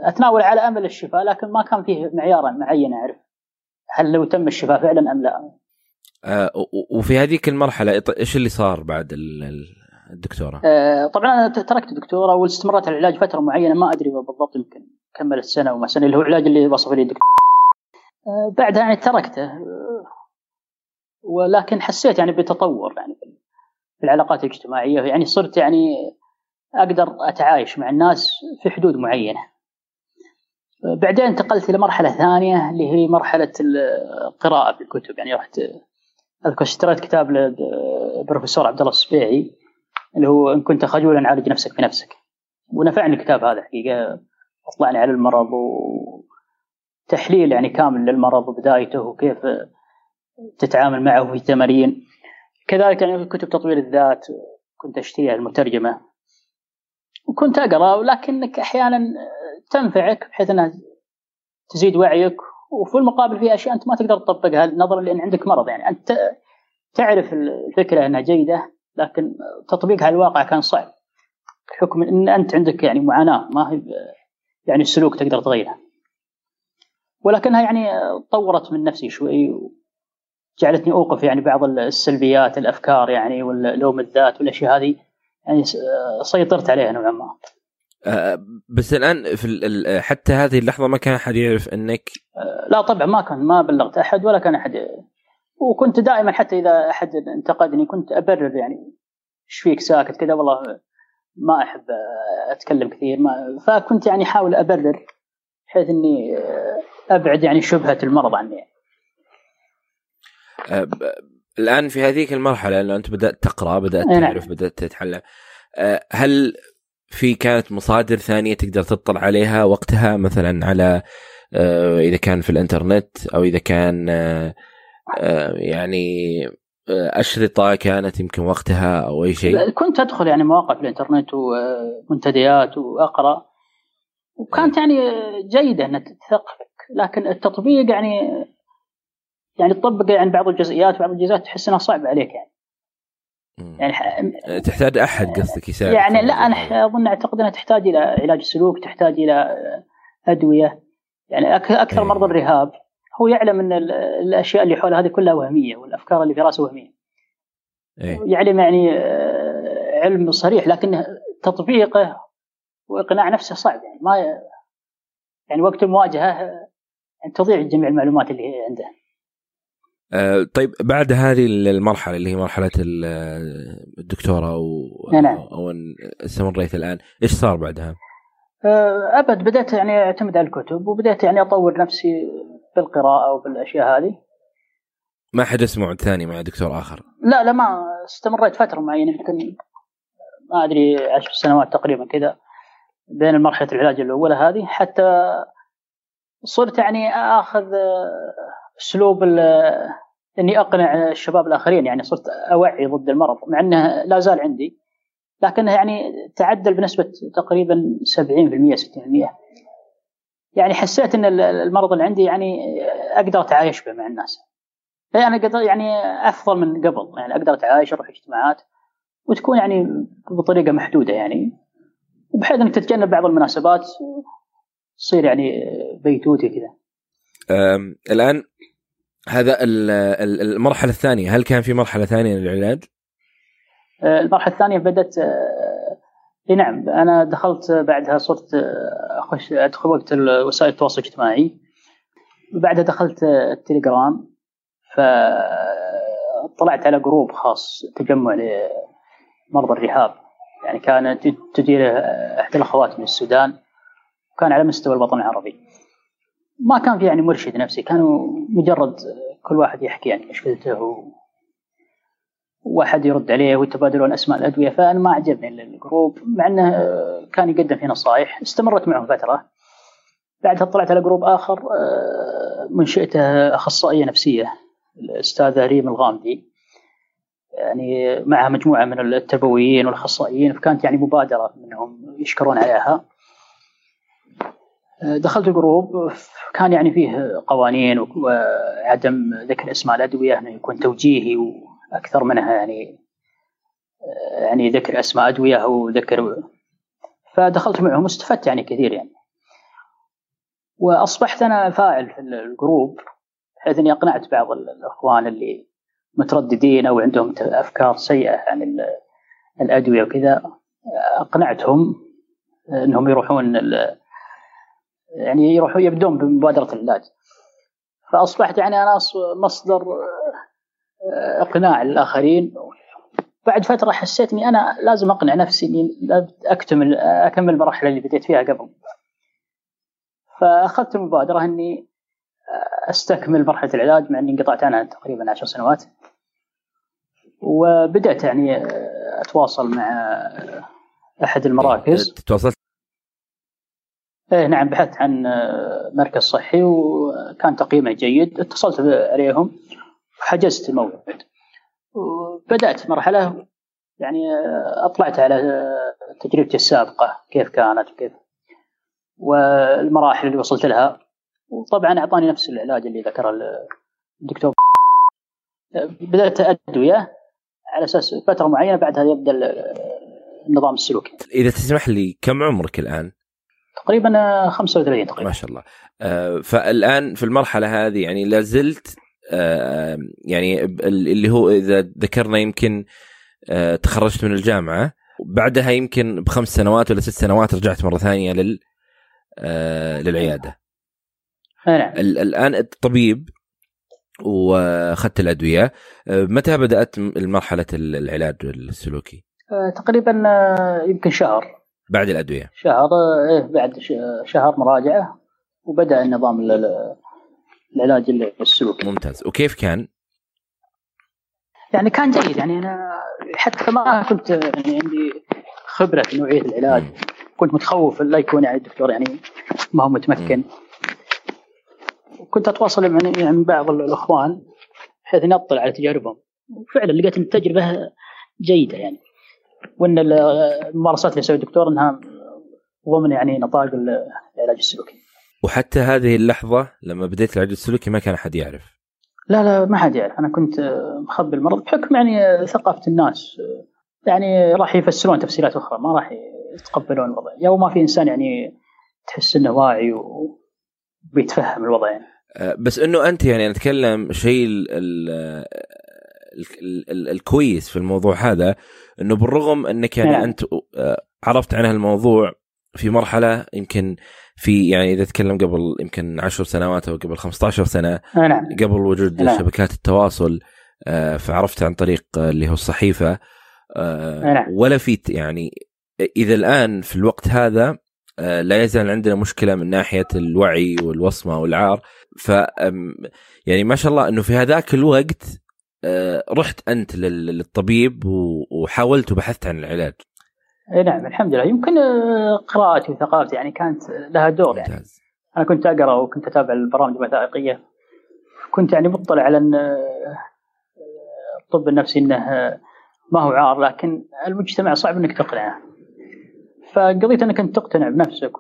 أتناول على أمل الشفاء لكن ما كان فيه معيار معين أعرف هل لو تم الشفاء فعلا أم لا. آه وفي هذيك المرحلة إيش اللي صار بعد الدكتوره؟ آه طبعا أنا تركت الدكتوره واستمرت على العلاج فترة معينة ما أدري بالضبط يمكن كملت سنه وما سنة اللي هو العلاج اللي وصف لي الدكتور آه بعدها يعني تركته ولكن حسيت يعني بتطور يعني في العلاقات الاجتماعية يعني صرت يعني أقدر أتعايش مع الناس في حدود معينة. بعدين انتقلت إلى مرحلة ثانية اللي هي مرحلة القراءة في الكتب يعني رحت أذكر اشتريت كتاب للبروفيسور عبد الله السبيعي. اللي هو إن كنت خجولا عالج نفسك بنفسك ونفعني الكتاب هذا حقيقة أطلعني على المرض وتحليل يعني كامل للمرض وبدايته وكيف تتعامل معه في تمارين كذلك يعني كتب تطوير الذات كنت أشتريها المترجمة. وكنت أقرأ ولكنك أحيانا تنفعك بحيث أنها تزيد وعيك. وفي المقابل في أشياء أنت ما تقدر تطبقها نظرا لأن عندك مرض يعني. أنت تعرف الفكرة إنها جيدة لكن تطبيقها على الواقع كان صعب بحكم إن أنت عندك يعني معاناة ما هي يعني السلوك تقدر تغيره ولكنها يعني طورت من نفسي شوي وجعلتني أوقف يعني بعض السلبيات الأفكار يعني واللوم الذات والأشياء هذه يعني سيطرت عليها نوعا ما. أه بس الآن في حتى هذه اللحظة ما كان أحد يعرف إنك أه لا طبعا ما كان ما بلغت أحد ولا كان أحد وكنت دائما حتى إذا أحد انتقدني كنت أبرر يعني إيش فيك ساكت كذا؟ والله ما أحب أتكلم كثير ما فكنت يعني أحاول أبرر بحيث إني أبعد يعني شبهة المرض عني. أه الآن في هذيك المرحلة لأنه أنت بدأت تقرأ بدأت نعم. تعرف بدأت تتعلم أه هل في كانت مصادر ثانية تقدر تطلع عليها وقتها؟ مثلا على أه إذا كان في الإنترنت أو إذا كان يعني أشرطة كانت يمكن وقتها أو أي شيء. كنت أدخل يعني مواقع في الإنترنت ومنتديات وأقرأ. وكانت يعني جيدة إنها تثقفك. لكن التطبيق يعني يعني تطبق يعني بعض الجزئيات وبعض الجزئيات تحس إنها صعبة عليك يعني. يعني تحتاج أحد قصدك يساعد يعني لا أنا أظن أعتقد إنها تحتاج إلى علاج سلوك تحتاج إلى أدوية. يعني أكثر مرضى الرهاب. هو يعلم إن الأشياء اللي حوله هذه كلها وهمية والأفكار اللي في رأسه وهمية إيه؟ يعلم يعني علم صريح لكن تطبيقه وإقناع نفسه صعب يعني ما يعني وقت المواجهه يعني تضيع جميع المعلومات اللي عنده. أه طيب بعد هذه المرحلة اللي هي مرحلة الدكتورة أو نعم. أو استمريت الآن، إيش صار بعدها؟ أه أبد بدأت يعني أعتمد على الكتب وبدأت يعني أطور نفسي بالقراءه وبالاشياء هذه. ما حدث موعد ثاني مع دكتور آخر؟ لا لا ما استمريت فترة معينه يمكن ما أدري عشر سنوات تقريبا كذا بين مرحله العلاج الأولى هذه حتى صرت يعني آخذ أسلوب إني أقنع الشباب الآخرين يعني صرت أوعي ضد المرض مع إنه لا زال عندي لكنه يعني تعدل بنسبة تقريبا 70% 60% يعني حسيت إن المرض اللي عندي يعني أقدر أتعايش به مع الناس يعني قدر يعني أفضل من قبل يعني أقدر أتعايش أروح اجتماعات وتكون يعني بطريقة محدودة يعني بحيث إنك تتجنب بعض المناسبات تصير يعني بيتوتي كذا. الآن هذا المرحلة الثانية هل كان في مرحلة ثانية للعلاج؟ المرحلة الثانية بدأت إي نعم أنا دخلت بعدها صرت أخش أدخل وقت وسائل التواصل الاجتماعي. وبعدها دخلت التليجرام فطلعت على group خاص تجمع لمرضى الرهاب. يعني كانت تديره إحدى الأخوات من السودان وكان على مستوى الوطن العربي. ما كان في يعني مرشد نفسي كانوا مجرد كل واحد يحكي يعني مشكلته واحد يرد عليه ويتبادلون اسماء الأدوية فأنا ما عجبني ال group مع إنه كان يقدم فيه نصائح استمرت معه فترة. بعدها طلعت على group آخر منشئته أخصائية نفسية الأستاذة ريم الغامدي. يعني معها مجموعة من التربويين والأخصائيين فكانت يعني مبادرة منهم يشكرون عليها. دخلت ال group كان يعني فيه قوانين وعدم ذكر أسماء الأدوية إنه يكون توجيهي وأكثر منها يعني يعني ذكر أسماء أدوية أو ذكر فدخلت معهم واستفدت يعني كثير يعني. وأصبحت أنا فاعل في الجروب بحيث إني أقنعت بعض الأخوان اللي مترددين أو عندهم أفكار سيئة عن الأدوية وكذا أقنعتهم إنهم يروحون يعني يروحوا يبدون بمبادرة العلاج. فأصبحت يعني أنا مصدر إقناع للاخرين بعد فترة حسيت إني أنا لازم أقنع نفسي إني أكتمل أكمل المراحل اللي بديت فيها قبل. فأخذت المبادرة إني أستكمل مرحلة العلاج مع إني انقطعت عنها تقريبا عشر سنوات. وبدأت يعني أتواصل مع أحد المراكز. تواصلت؟ إيه نعم بحثت عن مركز صحي وكان تقييمه جيد. اتصلت عليهم وحجزت الموعد وبدأت مرحلة يعني أطلعت على تجربتي السابقة كيف كانت وكيف والمراحل اللي وصلت لها وطبعا أعطاني نفس العلاج اللي ذكره الدكتور بدأت أدوية على أساس فترة معينة بعدها يبدأ النظام السلوكي. إذا تسمح لي كم عمرك الآن؟ تقريبا 35 تقريبا. ما شاء الله. آه، فالآن في المرحلة هذه يعني لا زلت يعني اللي هو إذا ذكرنا يمكن آه، تخرجت من الجامعة بعدها يمكن بخمس سنوات ولا ست سنوات رجعت مرة ثانية لل للعيادة. نعم. الآن الطبيب وأخذت الأدوية متى بدأت مرحله العلاج السلوكي؟ تقريبا يمكن شهر بعد الأدوية شهر إيه بعد شهر مراجعة وبدأ النظام العلاج السلوكي ممتاز. وكيف كان؟ يعني كان جيد. يعني أنا حتى ما كنت يعني عندي خبرة في نوعية العلاج. كنت متخوف لا يكون يعني الدكتور يعني ما هو متمكن. كنت أتواصل مع يعني بعض الأخوان بحيث اني اطلع على تجاربهم. وفعلا لقيت إن التجربة جيدة يعني. وإن الممارسات اللي يسويها الدكتور إنها ضمن يعني نطاق العلاج السلوكي. وحتى هذه اللحظة لما بديت العلاج السلوكي ما كان أحد يعرف. لا لا ما حد يعرف أنا كنت مخبي المرض بحكم يعني ثقافة الناس يعني راح يفسرون تفسيرات أخرى ما راح يتقبلون الوضع يوم ما في إنسان يعني تحس إنه واعي وبيتفهم الوضع يعني. بس إنه أنت يعني نتكلم شيء الكويس في الموضوع هذا إنه بالرغم إنك يعني نعم. أنت عرفت عن هالموضوع في مرحلة يمكن في يعني إذا تكلم قبل يمكن 10 سنوات أو قبل 15 سنة نعم. قبل وجود نعم. شبكات التواصل أه، فعرفت عن طريق اللي هو الصحيفة نعم. ولا في يعني إذا الآن في الوقت هذا لا يزال عندنا مشكلة من ناحية الوعي والوصمة والعار ف يعني ما شاء الله إنه في هذاك الوقت آه، رحت أنت للطبيب وحاولت وبحثت عن العلاج. إي نعم الحمد لله يمكن آه، قراءتي وثقافتي يعني كانت لها دور يعني. ممتاز. أنا كنت أقرأ وكنت أتابع البرامج الوثائقية كنت يعني مطلع على إن آه، الطب النفسي إنه ما هو عار لكن المجتمع صعب إنك تقنعه. فقضيت انك انت تقتنع بنفسك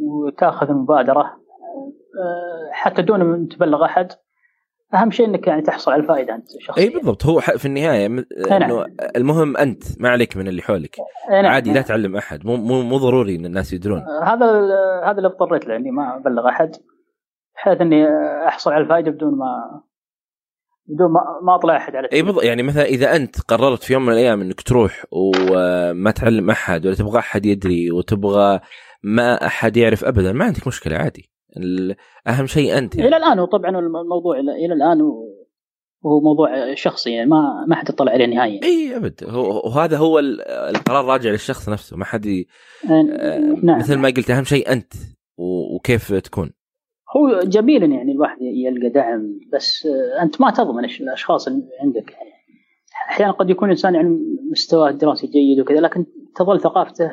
وتأخذ المبادره حتى دون أن تبلغ أحد أهم شيء إنك يعني تحصل على الفائدة أنت شخصيا. إي بالضبط. هو في النهاية نعم. إنه المهم أنت ما عليك من اللي حولك. نعم. عادي لا تعلم أحد. مو مو مو ضروري إن الناس يدرون. هذا هذا اللي اضطريت له اني ما أبلغ أحد بحيث إني أحصل على الفائدة بدون ما بدون ما, ما أطلع أحد على إي بالضبط يعني مثلا إذا أنت قررت في يوم من الأيام إنك تروح وما تعلم أحد ولا تبغى أحد يدري وتبغى ما أحد يعرف ابدا ما عندك مشكلة عادي. أهم شيء أنت يعني. إلى الآن وطبعا الموضوع إلى الآن وهو موضوع شخصي يعني ما ما حد يطلع عليه نهائيا. إي أبد. هو وهذا هو القرار راجع للشخص نفسه. ما حد ي... آه، نعم. مثل ما قلت أهم شيء أنت وكيف تكون. هو جميل يعني الواحد يلقى دعم بس أنت ما تضمن الأشخاص اللي عندك. يعني أحيانا قد يكون الانسان يعني مستواه الدراسي جيد وكذا لكن تظل ثقافته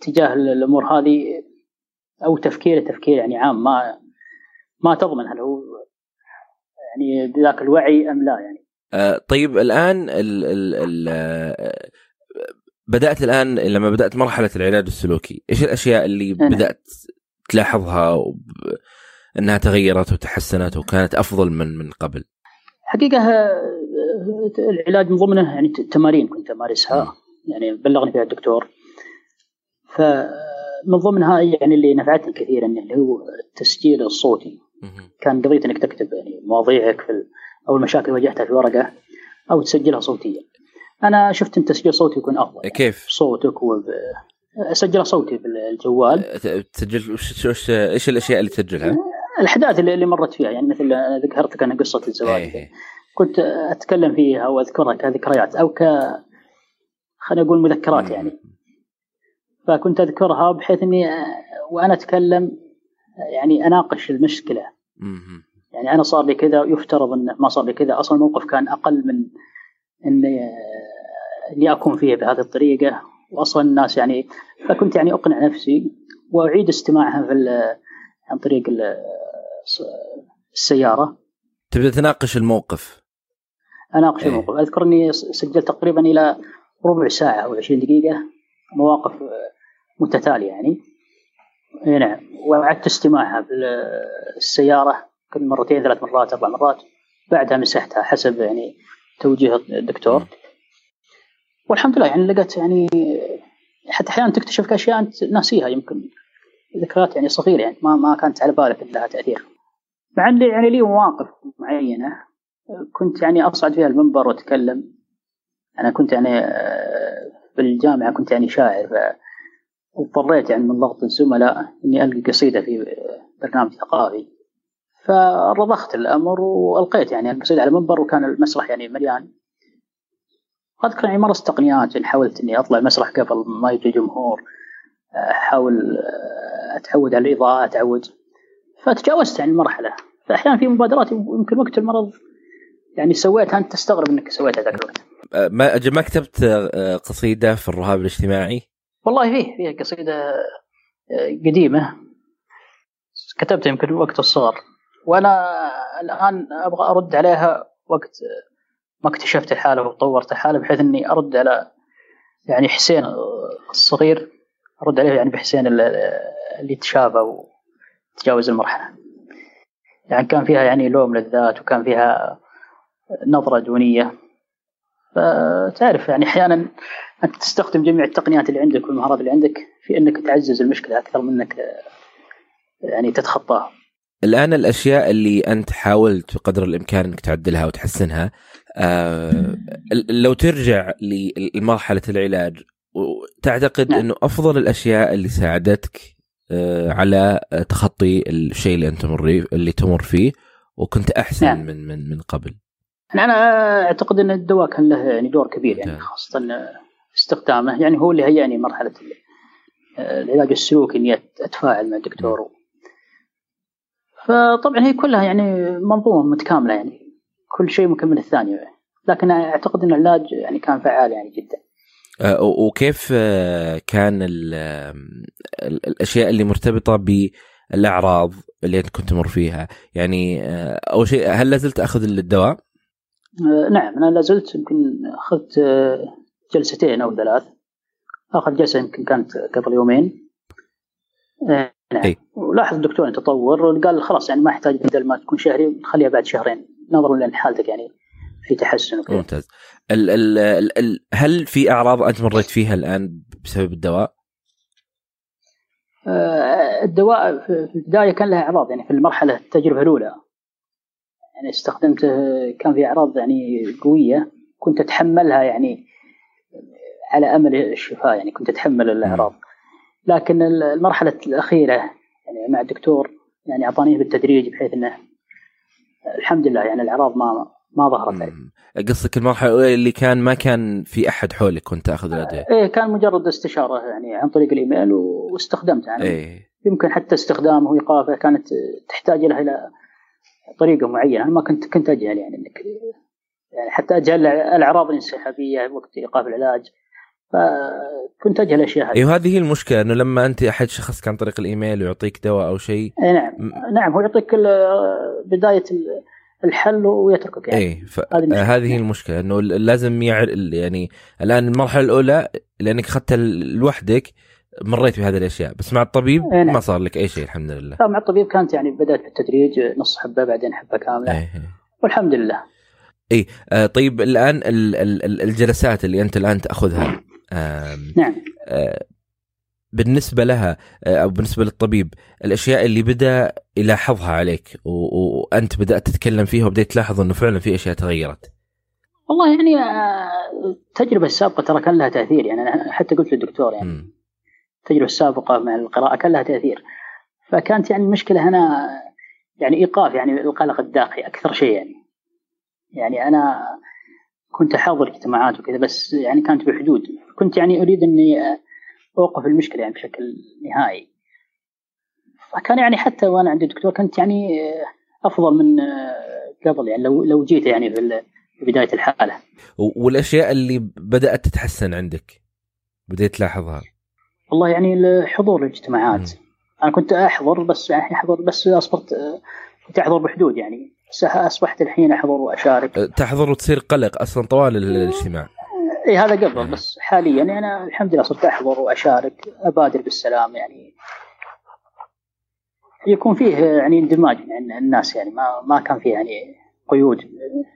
تجاه الأمور هذه أو تفكيره تفكير يعني عام ما ما تضمن هل هو يعني بذاك الوعي أم لا يعني. آه طيب الآن ال ال ال آه، بدأت الآن لما بدأت مرحلة العلاج السلوكي إيش الأشياء اللي. بدأت تلاحظها انها تغيرت وتحسنت وكانت أفضل من من قبل؟ حقيقة آه، العلاج من ضمنه يعني تمارين كنت أمارسها. يعني بلغني فيها الدكتور. ف من ضمنها يعني اللي نفعتني كثيرا اللي هو التسجيل الصوتي كان قضية إنك تكتب يعني مواضيعك في أو المشاكل اللي واجهتها في ورقة أو تسجلها صوتيا أنا شفت إن تسجيل صوتي يكون أفضل يعني كيف؟ صوتك و أسجلها صوتي بالجوال تسجل وش إيش الأشياء اللي تسجلها؟ الأحداث اللي, اللي مرت فيها يعني مثل ذكرت لك أنا قصة الزواج أيه. إيه. كنت أتكلم فيها وأذكرها كذكريات أو ك خلينا نقول مذكرات يعني فكنت أذكرها بحيث إني وأنا أتكلم يعني أناقش المشكلة. يعني أنا صار لي كذا يفترض انه ما صار لي كذا. أصلا الموقف كان أقل من إني إني اكون فيه بهذه الطريقة. واصلا الناس يعني فكنت يعني أقنع نفسي وأعيد استماعها في عن طريق السيارة. تبدأ تناقش الموقف. أناقش إيه. الموقف. أذكر إني سجلت تقريبا إلى ربع ساعة أو 20 دقيقة. مواقف متتالية يعني. إي نعم. وعدت استماعها بالسيارة كل مرتين ثلاث مرات أربع مرات. بعدها مسحتها حسب يعني توجيه الدكتور. والحمد لله يعني لقيت يعني حتى أحيانا تكتشف اشياء أنت ناسيها يمكن ذكريات يعني صغيرة يعني ما ما كانت على بالك إن لها تأثير. مع إن يعني لي مواقف معينة كنت يعني أصعد فيها المنبر وأتكلم. أنا كنت يعني آه، بالجامعة كنت يعني شاعر واضطريت يعني من ضغط الزملاء إني ألقي قصيدة في برنامج ثقافي فرضخت الأمر وألقيت يعني القصيدة على المنبر وكان المسرح يعني مليان اذكر يعني مارست تقنيات يعني حاولت إني أطلع المسرح قبل ما يجي جمهور أحاول أتعود على الإضاءة أتعود فتجاوزت يعني المرحلة فأحيانا في مبادرات يمكن وقت المرض يعني سويتها أنت تستغرب إنك سويتها ذاك الوقت. أه، ما ما كتبت أه، قصيدة في الرهاب الاجتماعي؟ والله فيه فيه قصيدة أه، قديمة. كتبتها يمكن وقت الصغر. وأنا الآن أبغى أرد عليها وقت ما اكتشفت الحالة وطورت الحالة بحيث إني أرد على يعني حسين الصغير أرد عليه يعني بحسين اللي تشابه وتجاوز المرحلة. يعني كان فيها يعني لوم للذات وكان فيها نظرة دونية. فتعرف يعني أحيانا أنت تستخدم جميع التقنيات اللي عندك والمهارات اللي عندك في إنك تعزز المشكلة أكثر من إنك يعني تتخطاها. الآن الأشياء اللي أنت حاولت بقدر الإمكان إنك تعدلها وتحسنها آه لو ترجع لمرحلة العلاج تعتقد نعم. إنه أفضل الأشياء اللي ساعدتك آه على تخطي الشيء اللي أنت تمر اللي تمر فيه وكنت أحسن نعم. من من من قبل. أنا أعتقد أن الدواء كان له يعني دور كبير يعني خاصة استخدامه. يعني هو اللي هيأني مرحلة العلاج السلوكي إني أتفاعل مع الدكتور. فطبعا هي كلها يعني منظومة متكاملة يعني كل شيء مكمل الثاني. لكن أعتقد أن العلاج يعني كان فعال يعني جدا. أه، وكيف أه، كان الأشياء اللي مرتبطة بالأعراض اللي أنت كنت تمر فيها؟ يعني أول شيء هل لازلت اخذ الدواء؟ نعم أنا لازلت يمكن أخذت جلستين أو ثلاث. اخذ جلسة يمكن كانت قبل يومين. نعم. أي. ولاحظ الدكتور تطور قال خلاص يعني ما يحتاج بدل ما تكون شهري نخليها بعد شهرين. نظرا لأن حالتك يعني في تحسن وكذا. ممتاز. ال ال ال ال هل في أعراض أنت مريت فيها الآن بسبب الدواء؟ آه الدواء في البداية كان له أعراض يعني في المرحلة التجربة الأولى. يعني استخدمته كان في أعراض يعني قوية كنت أتحملها يعني على أمل الشفاء يعني كنت أتحمل الأعراض لكن المرحلة الأخيرة يعني مع الدكتور يعني أعطانيه بالتدريج بحيث إنه الحمد لله يعني الأعراض ما ما ظهرت علي. قصدك المرحلة اللي كان ما كان في أحد حولك كنت تأخذ الادويه؟ إيه كان مجرد استشارة يعني عن طريق الإيميل واستخدمته يعني إيه. يمكن حتى استخدامه وايقافه كانت تحتاج إلى طريقة معينة. أنا ما كنت كنت أجهل يعني انك يعني حتى أجهل الأعراض الانسحابية وقت إيقاف العلاج. فكنت أجهل اشياء هذه. أيوه هذه هي المشكلة إنه لما أنت أحد شخص عن طريق الإيميل ويعطيك دواء أو شيء. اي نعم. م... نعم هو يعطيك بداية الحل ويتركك يعني. اي ف... هذه هي المشكلة إنه لازم يعر... يعني الآن المرحلة الأولى لأنك أخذتها لوحدك مريت بهذه الأشياء بس مع الطبيب نعم. ما صار لك أي شيء الحمد لله. مع الطبيب كانت يعني بدأت بالتدريج نص حبة بعدين حبة كاملة. أي. والحمد لله. اي آه طيب الآن الجلسات اللي أنت الآن تأخذها نعم. آه بالنسبة لها آه، أو بالنسبة للطبيب الأشياء اللي بدأ يلاحظها عليك وأنت بدأت تتكلم فيها وبديت تلاحظ إنه فعلا في أشياء تغيرت؟ والله يعني آه، التجربه السابقه ترى كان لها تأثير يعني أنا حتى قلت للدكتور يعني. التجربة السابقة مع القراءة كان لها تأثير. فكانت يعني المشكلة هنا يعني إيقاف يعني القلق الداخلي أكثر شيء يعني. يعني أنا كنت احاضر اجتماعات وكذا بس يعني كانت بحدود. كنت يعني أريد أني أوقف المشكلة يعني بشكل نهائي. فكان يعني حتى وأنا عند الدكتور كنت يعني أفضل من قبل يعني لو لو جيت يعني في بداية الحالة. والأشياء اللي بدأت تتحسن عندك بديت تلاحظها؟ والله يعني حضور الاجتماعات م. أنا كنت أحضر بس يعني أحضر بس أصبحت كنت أحضر بحدود يعني. بس أصبحت الحين أحضر وأشارك. تحضر وتصير قلق أصلا طوال الاجتماع. إي هذا قبل بس حاليا يعني أنا الحمد لله صرت أحضر وأشارك أبادر بالسلام يعني. يكون فيه يعني اندماج من الناس يعني ما ما كان فيه يعني قيود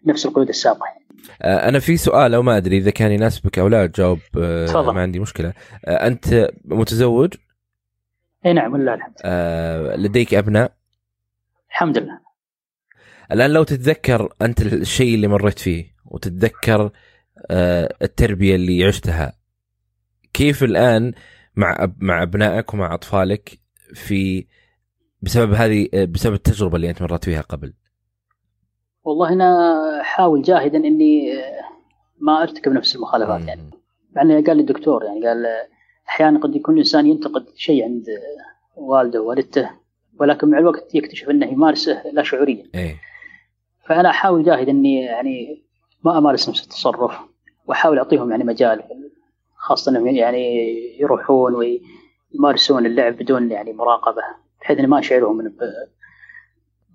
نفس القيود السابقة يعني. أنا في سؤال أو ما أدري إذا كان يناسبك أو لا تجاوب تفضل ما عندي مشكلة أنت متزوج؟ إي نعم ولله الحمد لديك أبناء؟ الحمد لله الآن لو تتذكر أنت الشيء اللي مريت فيه وتتذكر التربية اللي عشتها كيف الآن مع مع أبنائك ومع أطفالك في بسبب هذه بسبب التجربة اللي أنت مرت فيها قبل؟ والله أنا احاول جاهدا إني ما أرتكب نفس المخالفات يعني مع إنه قال لي الدكتور يعني قال أحيانا قد يكون الإنسان ينتقد شيء عند والده ووالدته ولكن مع الوقت يكتشف إنه يمارسه لا شعوريا. إيه؟ فأنا أحاول جاهد إني يعني ما أمارس نفس التصرف وأحاول أعطيهم يعني مجال خاصة إنهم يعني يروحون ويمارسون اللعب بدون يعني مراقبة بحيث إني ما أشعرهم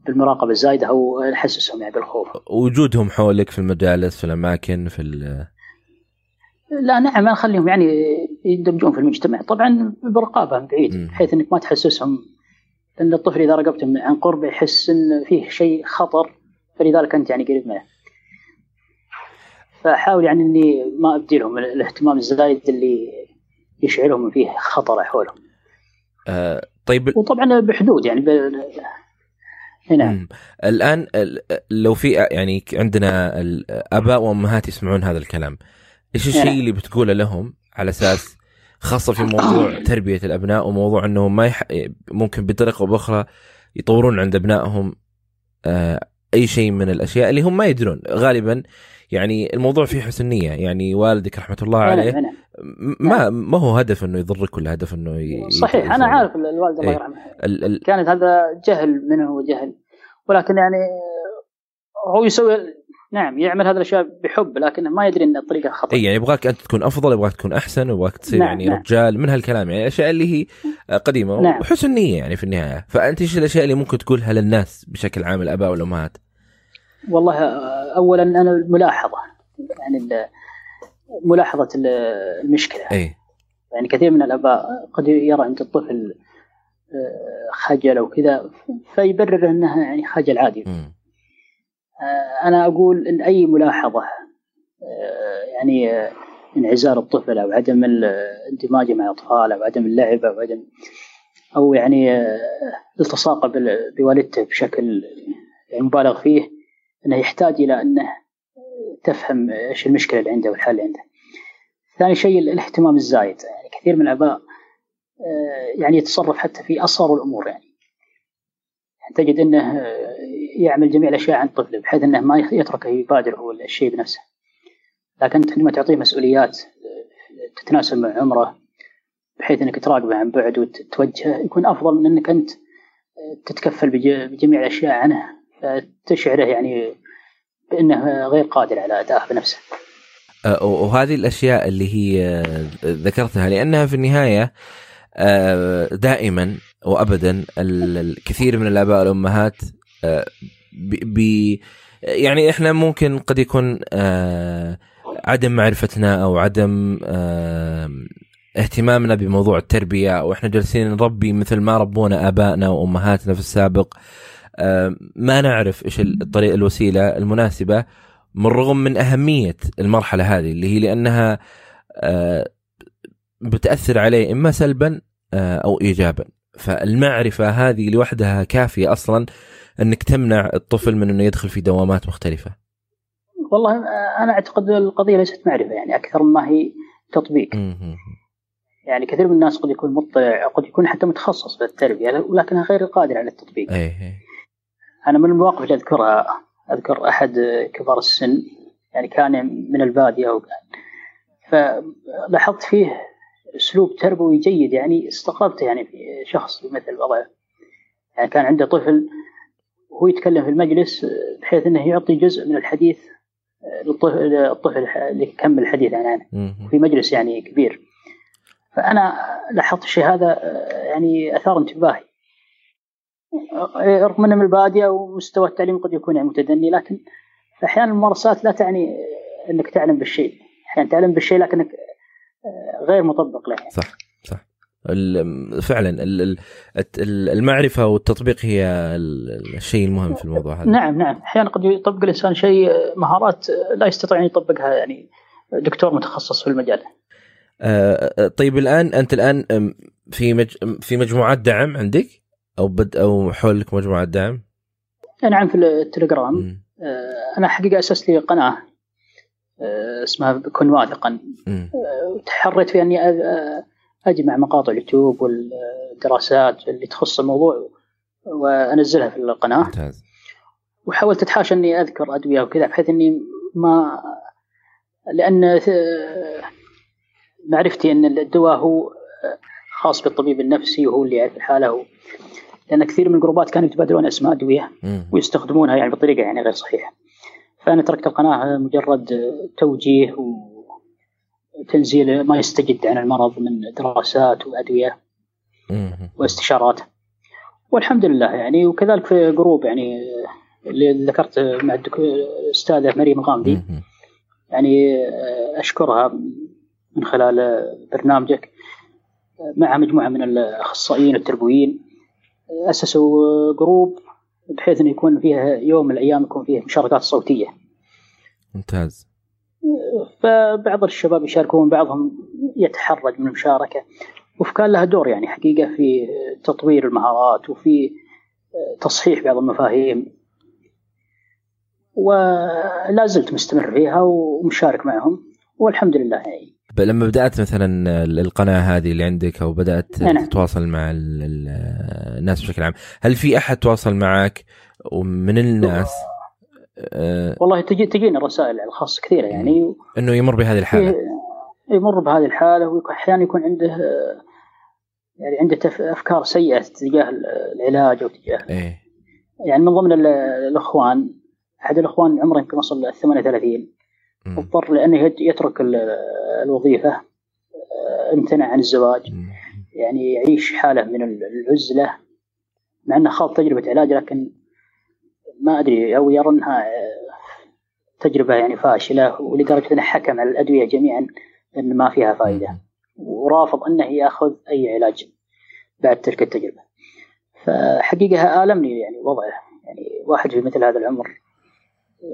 بالمراقبة الزايدة أو احسسهم يعني بالخوف. وجودهم حولك في المجالس في الأماكن في لا نعم نخليهم يعني يندمجون في المجتمع طبعا برقابة من بعيد بحيث إنك ما تحسسهم لأن الطفل إذا راقبته عن قرب يحس إن فيه شيء خطر فلذلك أنت يعني قريب منه. فاحاول يعني إني ما أبدي لهم الاهتمام الزايد اللي يشعرهم فيه خطر حولهم. آه طيب وطبعا بحدود يعني نعم الآن لو في يعني عندنا الاباء وأمهات يسمعون هذا الكلام إيش الشيء اللي بتقوله لهم على أساس خاصة في موضوع [coughs] تربية الأبناء وموضوع انهم ما يح... ممكن بطريقة أو بأخرى يطورون عند أبنائهم آه أي شيء من الأشياء اللي هم ما يدرون. غالبا يعني الموضوع فيه حسن نية. يعني والدك رحمة الله عليه ما ما هو هدف إنه يضرك ولا هدف إنه ي... صحيح أنا عارف الوالد الله يرحمه. ال... ال... كانت هذا جهل منه وجهل ولكن يعني هو يسوي نعم يعمل هذه الأشياء بحب لكنه ما يدري إن الطريقة خطأ. اي يعني يبغاك أنت تكون أفضل يبغاك تكون أحسن يبغاك تصير نعم يعني نعم. رجال من هالكلام يعني الاشياء اللي هي قديمة نعم. وحسن نية يعني في النهاية. فأنت إيش الأشياء اللي ممكن تقولها للناس بشكل عام الأباء والأمهات؟ والله اولا أنا الملاحظه يعني ملاحظة المشكلة. إي. يعني كثير من الأباء قد يرى عند الطفل خجل أو كذا فيبرر أنها يعني خجل عادي. م. أنا أقول إن أي ملاحظة يعني انعزال الطفل أو عدم اندماجه مع الأطفال أو عدم اللعب أو عدم أو يعني التصاقه بوالدته بشكل مبالغ فيه إنه يحتاج إلى أنه تفهم إيش المشكلة اللي عنده والحل اللي عنده. ثاني شيء الاهتمام الزايد. يعني كثير من الاباء يعني يتصرف حتى في اصغر الأمور يعني. تجد إنه يعمل جميع الأشياء عن طفله بحيث إنه ما يتركه يبادر هو الشيء بنفسه. لكن أنت عندما تعطيه مسؤوليات تتناسب مع عمره بحيث إنك تراقبه عن بعد وتوجهه يكون أفضل من إنك أنت تتكفل بجميع الأشياء عنه فتشعره يعني بإنه غير قادر على ادائه بنفسه. وهذه الأشياء اللي هي ذكرتها لأنها في النهاية دائما وابدا الكثير من الآباء والأمهات بي يعني إحنا ممكن قد يكون عدم معرفتنا أو عدم اهتمامنا بموضوع التربية أو إحنا جالسين نربي مثل ما ربونا آبائنا وأمهاتنا في السابق ما نعرف إيش الطريقة الوسيلة المناسبة من رغم من أهمية المرحلة هذه اللي هي لأنها بتأثر عليه إما سلبا أو ايجابا. فالمعرفة هذه لوحدها كافية أصلا إنك تمنع الطفل من إنه يدخل في دوامات مختلفة. والله أنا أعتقد القضية ليست معرفة يعني أكثر ما هي تطبيق. يعني كثير من الناس قد يكون مطلع قد يكون حتى متخصص في التربية ولكنها غير قادر على التطبيق. أي أي. أنا من المواقف اللي أذكرها أذكر أحد كبار السن يعني كان من البادية وكان فلاحظت فيه أسلوب تربوي جيد يعني استغربته يعني في شخص مثل وضعه. يعني كان عنده طفل وهو يتكلم في المجلس بحيث إنه يعطي جزء من الحديث للطفل الطفل اللي يكمل الحديث عن عنه. في مجلس يعني كبير. فأنا لاحظت الشيء هذا يعني أثار انتباهي. رغم من البادية ومستوى التعليم قد يكون يعني متدني لكن أحيانا الممارسات لا تعني إنك تعلم بالشيء. أحيانا تعلم بالشيء لكنك غير مطبق له صح صح. فعلا المعرفة والتطبيق هي الشيء المهم في الموضوع هذا. نعم نعم. أحيانا قد يطبق الإنسان شيء مهارات لا يستطيع أن يطبقها يعني دكتور متخصص في المجال. آه طيب الآن أنت الآن في مج... في مجموعات دعم عندك؟ أو بد أو حولك مجموعات دعم؟ نعم في التليجرام. آه أنا حقيقة اسست لي قناة آه اسمها كن واثقا. آه تحريت في إني أجمع مقاطع اليوتيوب والدراسات اللي تخص الموضوع وأنزلها في القناة. ممتاز. وحاولت أتحاشى إني أذكر أدوية وكذا بحيث إني ما لأن معرفتي إن الدواء هو خاص بالطبيب النفسي وهو اللي يعرف الحاله لأن كثير من الجروبات كانوا يتبادلون أسماء أدوية ويستخدمونها يعني بطريقة يعني غير صحيحة. فأنا تركت القناة مجرد توجيه وتنزيل ما يستجد عن المرض من دراسات وأدوية واستشارات. والحمد لله يعني وكذلك في جروب يعني اللي ذكرت مع الاستاذه مريم الغامدي يعني أشكرها من خلال برنامجك مع مجموعة من الأخصائيين التربويين. أسسوا جروب بحيث إنه يكون فيها يوم من الأيام يكون فيه مشاركات صوتية. ممتاز. فبعض الشباب يشاركون بعضهم يتحرج من المشاركة وكان لها دور يعني حقيقة في تطوير المهارات وفي تصحيح بعض المفاهيم ولا زلت مستمر فيها ومشارك معهم والحمد لله يعني. لما بدأت مثلا القناة هذه اللي عندك أو بدأت نعم. تتواصل مع الناس بشكل عام هل في أحد تواصل معك ومن الناس أه والله تجي تجينا رسائل الخاصه كثيرة يعني إنه يمر بهذه الحالة يمر بهذه الحالة واحيانا يكون عنده يعني عنده أفكار سيئة تجاه العلاج أو تجاه إيه؟ يعني من ضمن الأخوان أحد الأخوان عمره يمكن وصل 38 اضطر لأنه يترك الوظيفة امتنع عن الزواج. يعني يعيش حاله من العزلة مع إنه خاض تجربة علاج لكن ما أدري أو يرى إنها تجربة يعني فاشلة ولدرجة إنه حكم على الأدوية جميعا إن ما فيها فائده ورافض إنه يأخذ أي علاج بعد تلك التجربة. فحقيقة ألمني يعني وضعه. يعني واحد في مثل هذا العمر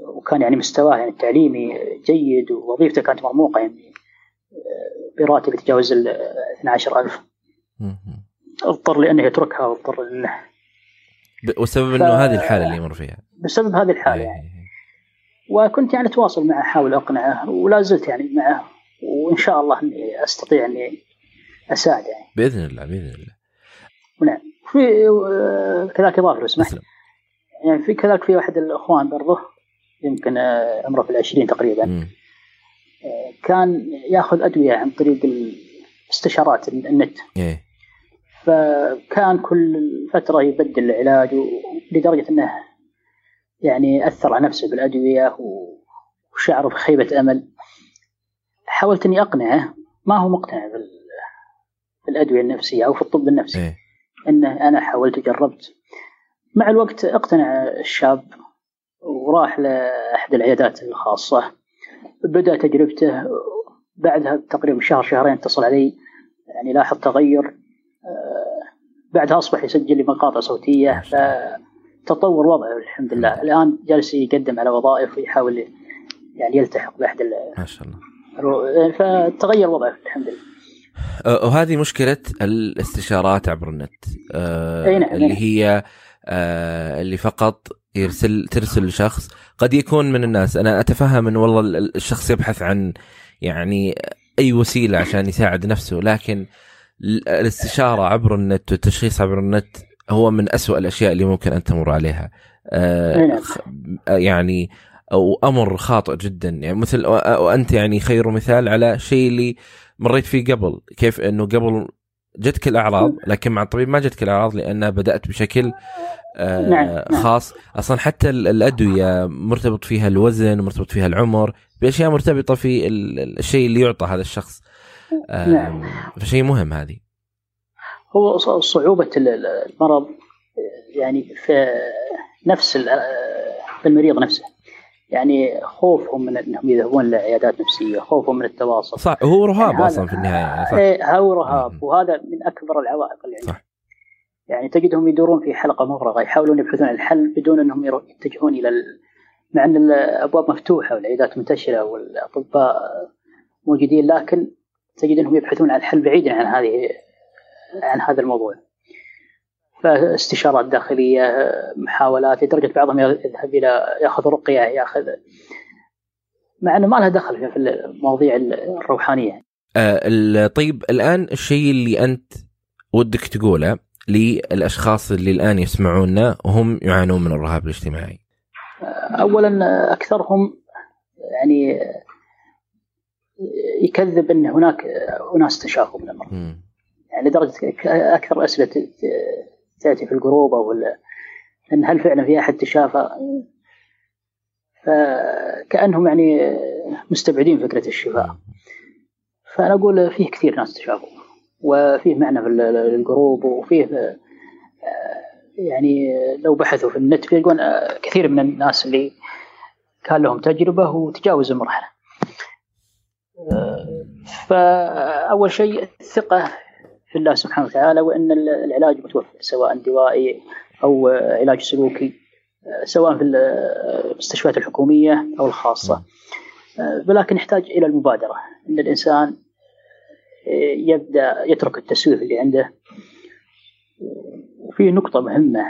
وكان يعني مستواه يعني التعليمي جيد ووظيفته كانت مرموقة يعني براتب يتجاوز ال 12000 اضطر لأنه يتركها واضطر انه وسبب إنه. هذه الحالة اللي يمر فيها. بسبب هذه الحالة يعني. وكنت يعني أتواصل معه أحاول أقنعه ولا زلت يعني معه وإن شاء الله إني أستطيع إني أساعده يعني. بإذن الله بإذن الله. نعم. في كذلك إضافة لو سمحت. يعني في كذلك في واحد الإخوان برضه يمكن عمره في العشرين تقريبا م. كان ياخذ أدوية عن طريق استشارات النت إيه. فكان كل فترة يبدل العلاج لدرجة إنه يعني أثر على نفسه بالأدوية وشعره بخيبه أمل حاولت إني أقنعه ما هو مقتنع بالأدوية النفسية أو في الطب النفسي إيه. إنه أنا حاولت وجربت مع الوقت اقتنع الشاب وراح لأحد العيادات الخاصة. بدأ تجربته بعدها تقريبا شهر شهرين اتصل علي. يعني لاحظ تغير. بعدها أصبح يسجل لي مقاطع صوتية. فتطور وضعه الحمد لله. الآن جالس يقدم على وظائف ويحاول يعني يلتحق بأحد ما شاء الله. فتغير وضعه الحمد لله. وهذه مشكلة الاستشارات عبر النت. آه نعم اللي نعم. هي آه اللي فقط يرسل ترسل لشخص قد يكون من الناس. أنا أتفهم إن والله الشخص يبحث عن يعني أي وسيلة عشان يساعد نفسه لكن الاستشارة عبر النت والتشخيص عبر النت هو من أسوأ الأشياء اللي ممكن أن تمر عليها. آه يعني أو أمر خاطئ جدا. يعني مثل وانت يعني خير مثال على شيء اللي مريت فيه قبل. كيف إنه قبل جتك الاعراض لكن مع الطبيب ما جتك الاعراض لأنها بدأت بشكل آه نعم،, نعم. خاص. أصلا حتى الأدوية مرتبط فيها الوزن مرتبط فيها العمر بأشياء مرتبطة في الشيء اللي يعطى هذا الشخص. آه نعم. فشيء مهم هذه. هو صعوبة المرض يعني في نفس المريض نفسه. يعني خوفهم من إنهم يذهبون لعيادات نفسية، خوفهم من التواصل. صح هو رهاب يعني أصلا في النهاية يعني صح. إيه هو رهاب وهذا من أكبر العوائق اللي صح. يعني تجدهم يدورون في حلقة مفرغه يحاولون يبحثون عن الحل بدون إنهم يتجهون إلى ال... مع إن الأبواب مفتوحة والعيادات منتشرة والأطباء موجودين لكن تجد إنهم يبحثون عن الحل بعيدا عن هذه عن هذا الموضوع. فاستشارات داخليه محاولات لدرجة بعضهم يذهب إلى يأخذ رقية ياخذ مع إنه ما لها دخل في المواضيع الروحانية. آه طيب الآن الشيء اللي أنت ودك تقوله للأشخاص اللي الآن يسمعونا وهم يعانون من الرهاب الاجتماعي؟ اولا أكثرهم يعني يكذب إن هناك أناس تشافوا من المرض. يعني لدرجة أكثر أسئلة تاتي في الجروب أو إن هل فعلا في أحد تشافى؟ فكأنهم يعني مستبعدين فكرة الشفاء. فأنا أقول فيه كثير ناس تشافوا وفيه معنا في الجروب وفيه آه، يعني لو بحثوا في النت بيلقون آه، كثير من الناس اللي كان لهم تجربة وتجاوزوا المرحلة آه، فأول شيء الثقة في الله سبحانه وتعالى وأن العلاج متوفر سواء دوائي أو علاج سلوكي سواء في المستشفيات الحكومية أو الخاصة. ولكن يحتاج إلى المبادرة أن الإنسان يبدأ يترك التسويف اللي عنده. وفي نقطة مهمة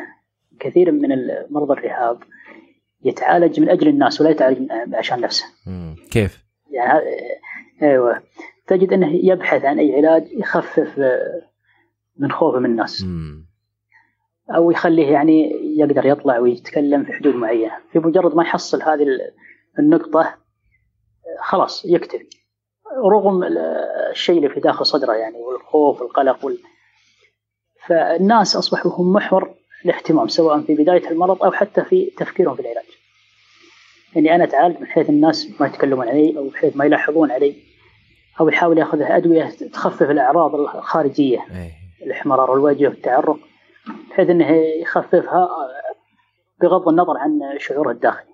كثير من مرضى الرهاب يتعالج من أجل الناس ولا يتعالج عشان نفسه. كيف؟ يعني أيوه تجد أنه يبحث عن أي علاج يخفف من خوفه من الناس. أو يخليه يعني يقدر يطلع ويتكلم في حدود معينة. في مجرد ما يحصل هذه النقطة خلاص يكتفي. رغم الشيء اللي في داخل صدره يعني والخوف والقلق وال... فالناس أصبحوا هم محور الاهتمام سواء في بداية المرض أو حتى في تفكيرهم في العلاج. يعني أنا اتعالج من حيث الناس ما يتكلمون علي أو بحيث ما يلاحظون علي. أو يحاول ياخذ أدوية تخفف الأعراض الخارجية إيه. الإحمرار الوجه والتعرق بحيث إنه يخففها بغض النظر عن شعوره الداخلي.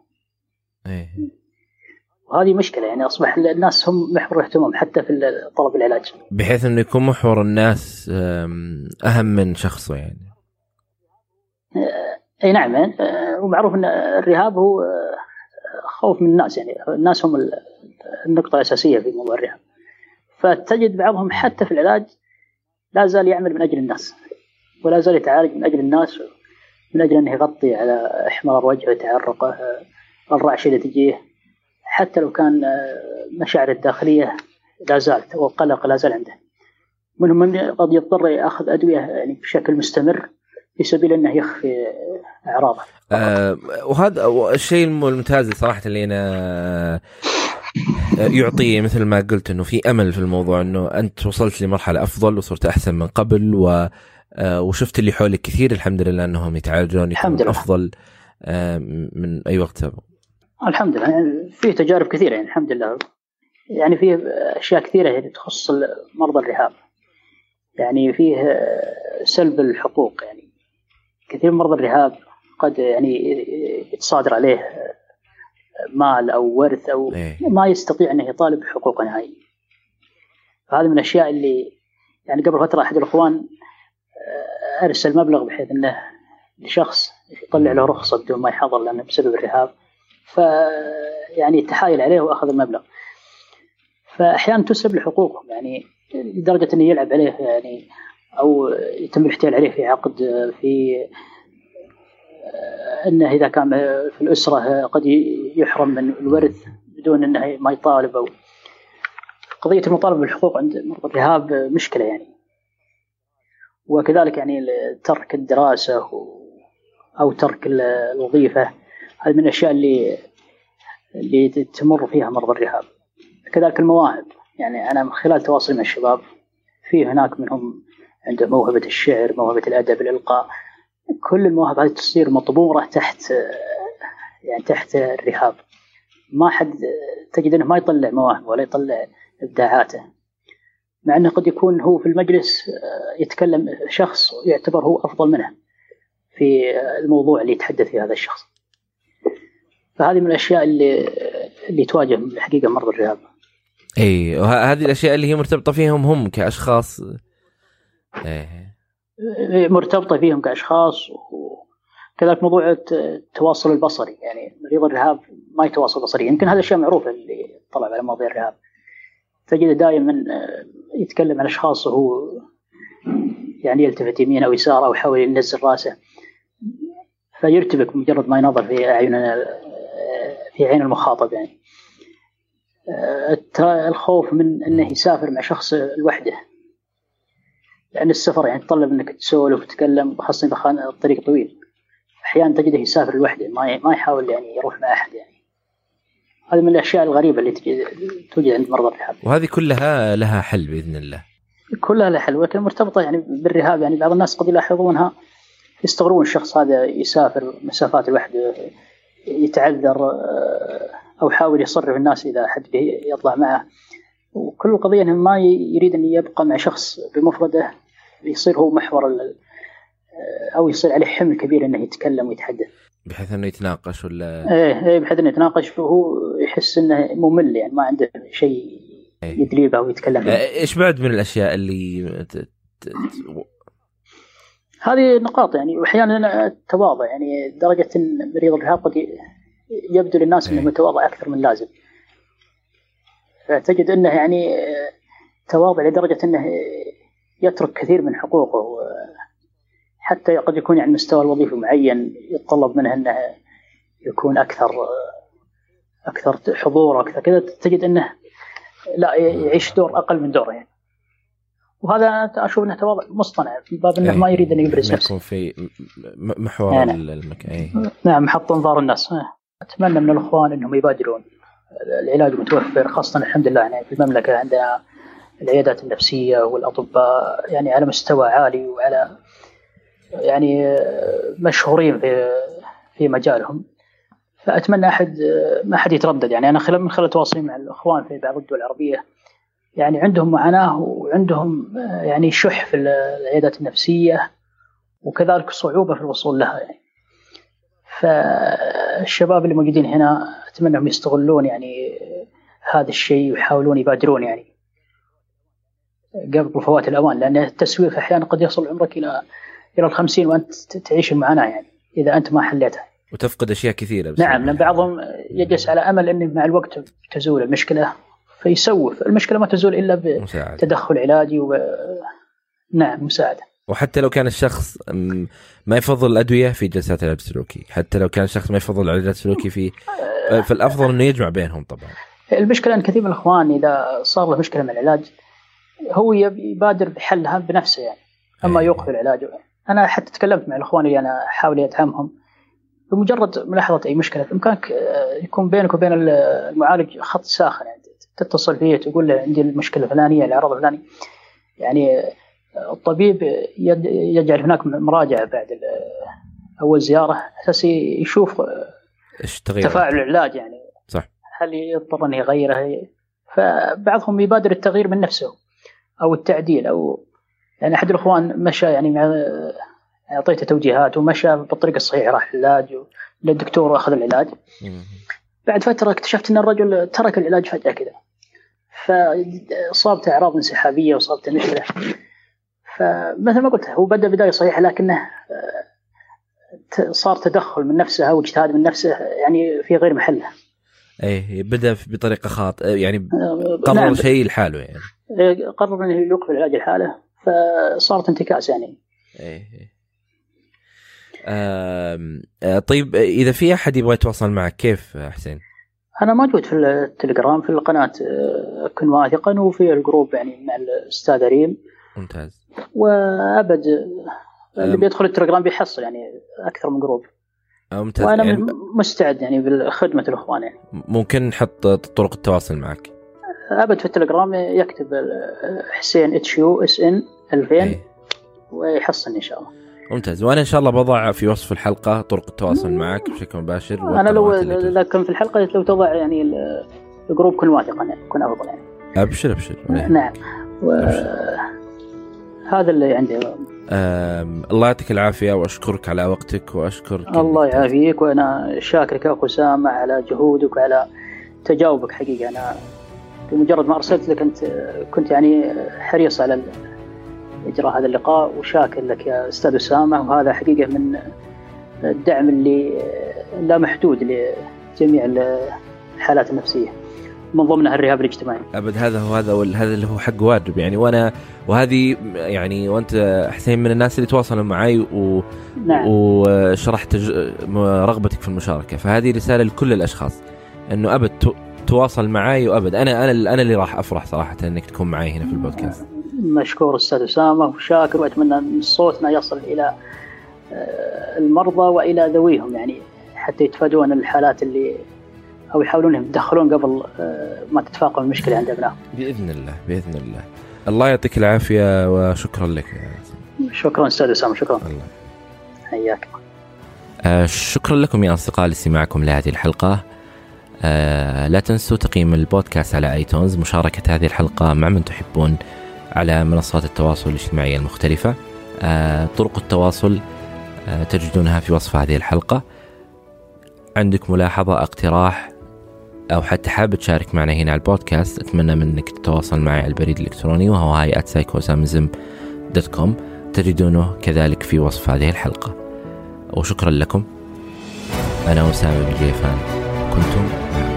أيه. وهذه مشكلة يعني أصبح الناس هم محور الاهتمام حتى في طلب العلاج بحيث إنه يكون محور الناس أهم من شخصه يعني أي نعم آه، ومعروف إن الرهاب هو آه، خوف من الناس يعني الناس هم النقطة الأساسية في موضوع الرهاب فتجد بعضهم حتى في العلاج لا زال يعمل من أجل الناس ولا زال يتعالج من أجل الناس من أجل أنه يغطي على احمرار وجهه تعرقه آه، الرعشه اللي تجيه حتى لو كان آه، مشاعر الداخلية لا زالت والقلق لا زال عنده منهم من قد يضطر يأخذ أدوية يعني بشكل مستمر في سبيل أنه يخفي أعراضه. آه وهذا الشيء الممتاز صراحة اللي أنا آه، يعطي مثل ما قلت إنه في أمل في الموضوع إنه أنت وصلت لمرحلة أفضل وصرت أحسن من قبل و آه، وشفت اللي حولك كثير الحمد لله إنهم يتعالجون الحمد لله. أفضل من أي وقت سبق. الحمد لله يعني فيه تجارب كثيرة يعني الحمد لله يعني فيه أشياء كثيرة يعني تخص مرضى الرهاب يعني فيه سلب الحقوق يعني كثير من مرضى الرهاب قد يعني يتصادر عليه مال أو ورث أو إيه. ما يستطيع أنه يطالب بحقوقه نهائيا فهذه من الأشياء اللي يعني قبل فترة أحد الإخوان أرسل مبلغ بحيث أنه لشخص يطلع له رخصة بدون ما يحضر لأنه بسبب الرهاب. ف يعني تحايل عليه وأخذ المبلغ. فأحيانا تسلب له حقوقهم يعني لدرجة إنه يلعب عليه يعني أو يتم الاحتيال عليه في عقد في انه إذا كان في الأسرة قد يحرم من الورث بدون أنه ما يطالب أو قضية المطالبة بالحقوق عند مرضى الرهاب مشكلة يعني. وكذلك يعني ترك الدراسة أو ترك الوظيفة هذه من الأشياء اللي اللي تمر فيها مرضى الرهاب. كذلك المواهب يعني أنا من خلال تواصلي مع الشباب في هناك منهم عنده موهبة الشعر موهبة الأدب الإلقاء كل المواهب هذه تصير مطبورة تحت يعني تحت الرهاب. ما حد تجد إنه ما يطلع مواهبه ولا يطلع إبداعاته. مع إنه قد يكون هو في المجلس يتكلم شخص يعتبر هو أفضل منه في الموضوع اللي يتحدث فيه هذا الشخص. فهذه من الأشياء اللي اللي تواجه الحقيقة مرضى الرهاب. اي وهذه الأشياء اللي هي مرتبطة فيهم هم كأشخاص. إيه. مرتبطة فيهم كأشخاص وكذلك موضوع التواصل البصري. يعني مريض الرهاب ما يتواصل بصريا. يمكن هذا الشيء معروف اللي طلع على مواضيع الرهاب. تجده دائما يتكلم عن أشخاص وهو يعني يلتفت يمين أو يسار أو يحاول ينزل رأسه. فيرتبك مجرد ما ينظر في اعين في عين المخاطب يعني. الخوف من إنه يسافر مع شخص لوحده. لأن السفر يعني يتطلب إنك تسولف وتتكلم خاصه إذا كان الطريق طويل. أحيانا تجده يسافر لوحده ما ما يحاول يعني يروح مع أحد يعني. هذه من الأشياء الغريبة اللي توجد عند مرضى الرهاب وهذه كلها لها حل بإذن الله. كلها لها حل ولكن مرتبطة يعني بالرهاب. يعني بعض الناس قد يلاحظونها يستغربون الشخص هذا يسافر مسافات لوحده يتعذر آه، أو يحاول يصرف الناس إذا حد يطلع معه. وكل القضية إنه ما يريد أن يبقى مع شخص بمفرده يصير هو محور آه، أو يصير عليه حمل كبير إنه يتكلم ويتحدث بحيث إنه يتناقش ولا إيه إيه بحيث إنه يتناقش وهو يحس إنه ممل يعني ما عنده شيء إيه. يدريبه ويتكلم فيه إيه، إيش بعد من الأشياء اللي هذه نقاط يعني واحيانا التواضع يعني درجة إن مريض الرهاب قد يبدو للناس إنه إيه. متواضع أكثر من اللازم فتجد إنه يعني تواضع لدرجة إنه يترك كثير من حقوقه حتى قد يكون يعني مستوى الوظيفي معين يتطلب منه إنه يكون أكثر أكثر حضور أكثر كذا تجد إنه لا يعيش دور أقل من دوره يعني. وهذا أشوف إنه تواضع مصطنع في باب إنه ما يريد ان يبرز نفسه. يكون في محور يعني المكان نعم محط انظار الناس. أتمنى من الإخوان إنهم يبادرون العلاج متوفر خاصة الحمد لله يعني في المملكة عندنا العيادات النفسية والأطباء يعني على مستوى عالي وعلى يعني مشهورين في في مجالهم. فأتمنى أحد ما حد يتردد. يعني أنا خلال من خلال تواصلي مع الإخوان في بعض الدول العربية يعني عندهم معاناة وعندهم يعني شح في العيادات النفسية وكذلك صعوبة في الوصول لها. يعني فالشباب اللي موجودين هنا أتمنى أنهم يستغلون يعني هذا الشيء ويحاولون يبادرون يعني. قبل فوات الأوان لأن التسويف أحيانا قد يصل عمرك إلى إلى الخمسين وأنت تعيش المعاناة يعني إذا أنت ما حليتها. وتفقد أشياء كثيرة بس نعم لأن بعضهم يجلس على أمل إنه مع الوقت تزول المشكلة فيسوف، المشكلة ما تزول إلا بتدخل علاجي و نعم مساعدة. وحتى لو كان الشخص ما يفضل الأدوية في جلسات العلاج السلوكي، حتى لو كان الشخص ما يفضل العلاج السلوكي في فالافضل إنه يجمع بينهم طبعا. المشكلة أن كثير من الإخوان إذا صار له مشكلة مع العلاج هو يبادر بحلها بنفسه يعني أما إيه. يوقف العلاج. أنا حتى تكلمت مع الاخوان اللي أنا أحاول أدعمهم. بمجرد ملاحظة أي مشكلة بإمكانك آه، يكون بينك وبين المعالج خط ساخن يعني تتصل فيه تقول له عندي المشكلة الفلانية العرض الفلاني يعني آه، الطبيب يجعل هناك مراجعة بعد أول زيارة أساس يشوف آه، إيش تفاعل العلاج يعني. صح. هل يضطر إنه يغيره؟ فبعضهم يبادر التغيير من نفسه. أو التعديل أو يعني أحد الإخوان مشى يعني مع أعطيته توجيهات ومشى بالطريقة الصحيحة راح العلاج للدكتور وأخذ العلاج بعد فترة اكتشفت أن الرجل ترك العلاج فجأة كذا فصابته أعراض انسحابية وصابته مشكلة فمثل ما قلت هو بدأ بداية صحيحة لكنه صار تدخل من نفسه أو اجتهاد من نفسه يعني في غير محله. إيه بدأ بطريقة خاطئة يعني قرر نعم. شيء لحاله يعني. إيه، قرر إنه يوقف العلاج لحاله فصارت انتكاس يعني. إيه آه طيب إذا في أحد يبغى يتواصل معك كيف حسين؟ أنا موجود في التليجرام في القناة آه، كن واثقا وفي الجروب يعني مع الأستاذ ريم. ممتاز. وأبد اللي بيدخل التليجرام بيحصل يعني أكثر من جروب. ممتاز. وأنا يعني مستعد يعني بخدمه الاخوان يعني ممكن نحط طرق التواصل معك. أبد في التليجرام يكتب حسين HUSN 2000 ويحصلني إن شاء الله. ممتاز. وأنا إن شاء الله بضع في وصف الحلقة طرق التواصل معك بشكل مباشر. أنا لو لكن في الحلقة لو تضع يعني الجروب كن واثقا يعني يكون أفضل يعني. أبشر أبشر. نعم. و... هذا اللي عندي. الله يعطيك العافية وأشكرك على وقتك وأشكرك الله يعافيك وأنا شاكرك أخو اسامه على جهودك وعلى تجاوبك حقيقة. أنا بمجرد ما أرسلت لك أنت كنت يعني حريص على إجراء هذا اللقاء وشاكر لك يا أستاذ أسامة وهذا حقيقة من الدعم اللي لا محدود لجميع الحالات النفسية. من ضمنها الرهاب الاجتماعي. أبد هذا هو هذا هذا اللي هو حق واجب يعني وأنا وهذه يعني وأنت حسين من الناس اللي تواصلوا معي و نعم. وشرحت رغبتك في المشاركة فهذه رسالة لكل الأشخاص إنه أبد تواصل معي وأبد أنا أنا أنا اللي راح أفرح صراحة إنك تكون معي هنا في البودكاست. مشكور أستاذ أسامة وشاكر وأتمنى أن صوتنا يصل إلى آه، المرضى وإلى ذويهم يعني حتى يتفادون الحالات اللي أو يحاولون يتدخلون قبل آه، ما تتفاقم المشكلة عند أبنائهم. بإذن الله بإذن الله. الله يعطيك العافية وشكرا لك شكرا أستاذ أسامة شكرا. الله. حياك. آه شكرا لكم يا أصدقاء لاستماعكم لهذه الحلقة. آه لا تنسوا تقييم البودكاست على آيتونز مشاركة هذه الحلقة مع من تحبون على منصات التواصل الاجتماعي المختلفة. آه طرق التواصل آه تجدونها في وصف هذه الحلقة. عندك ملاحظة اقتراح أو حتى حاب تشارك معنا هنا على البودكاست أتمنى منك تتواصل معي على البريد الإلكتروني وهو هاي دوت كوم تجدونه كذلك في وصف هذه الحلقة. وشكرا لكم. أنا أسامة بن جيفان. 中。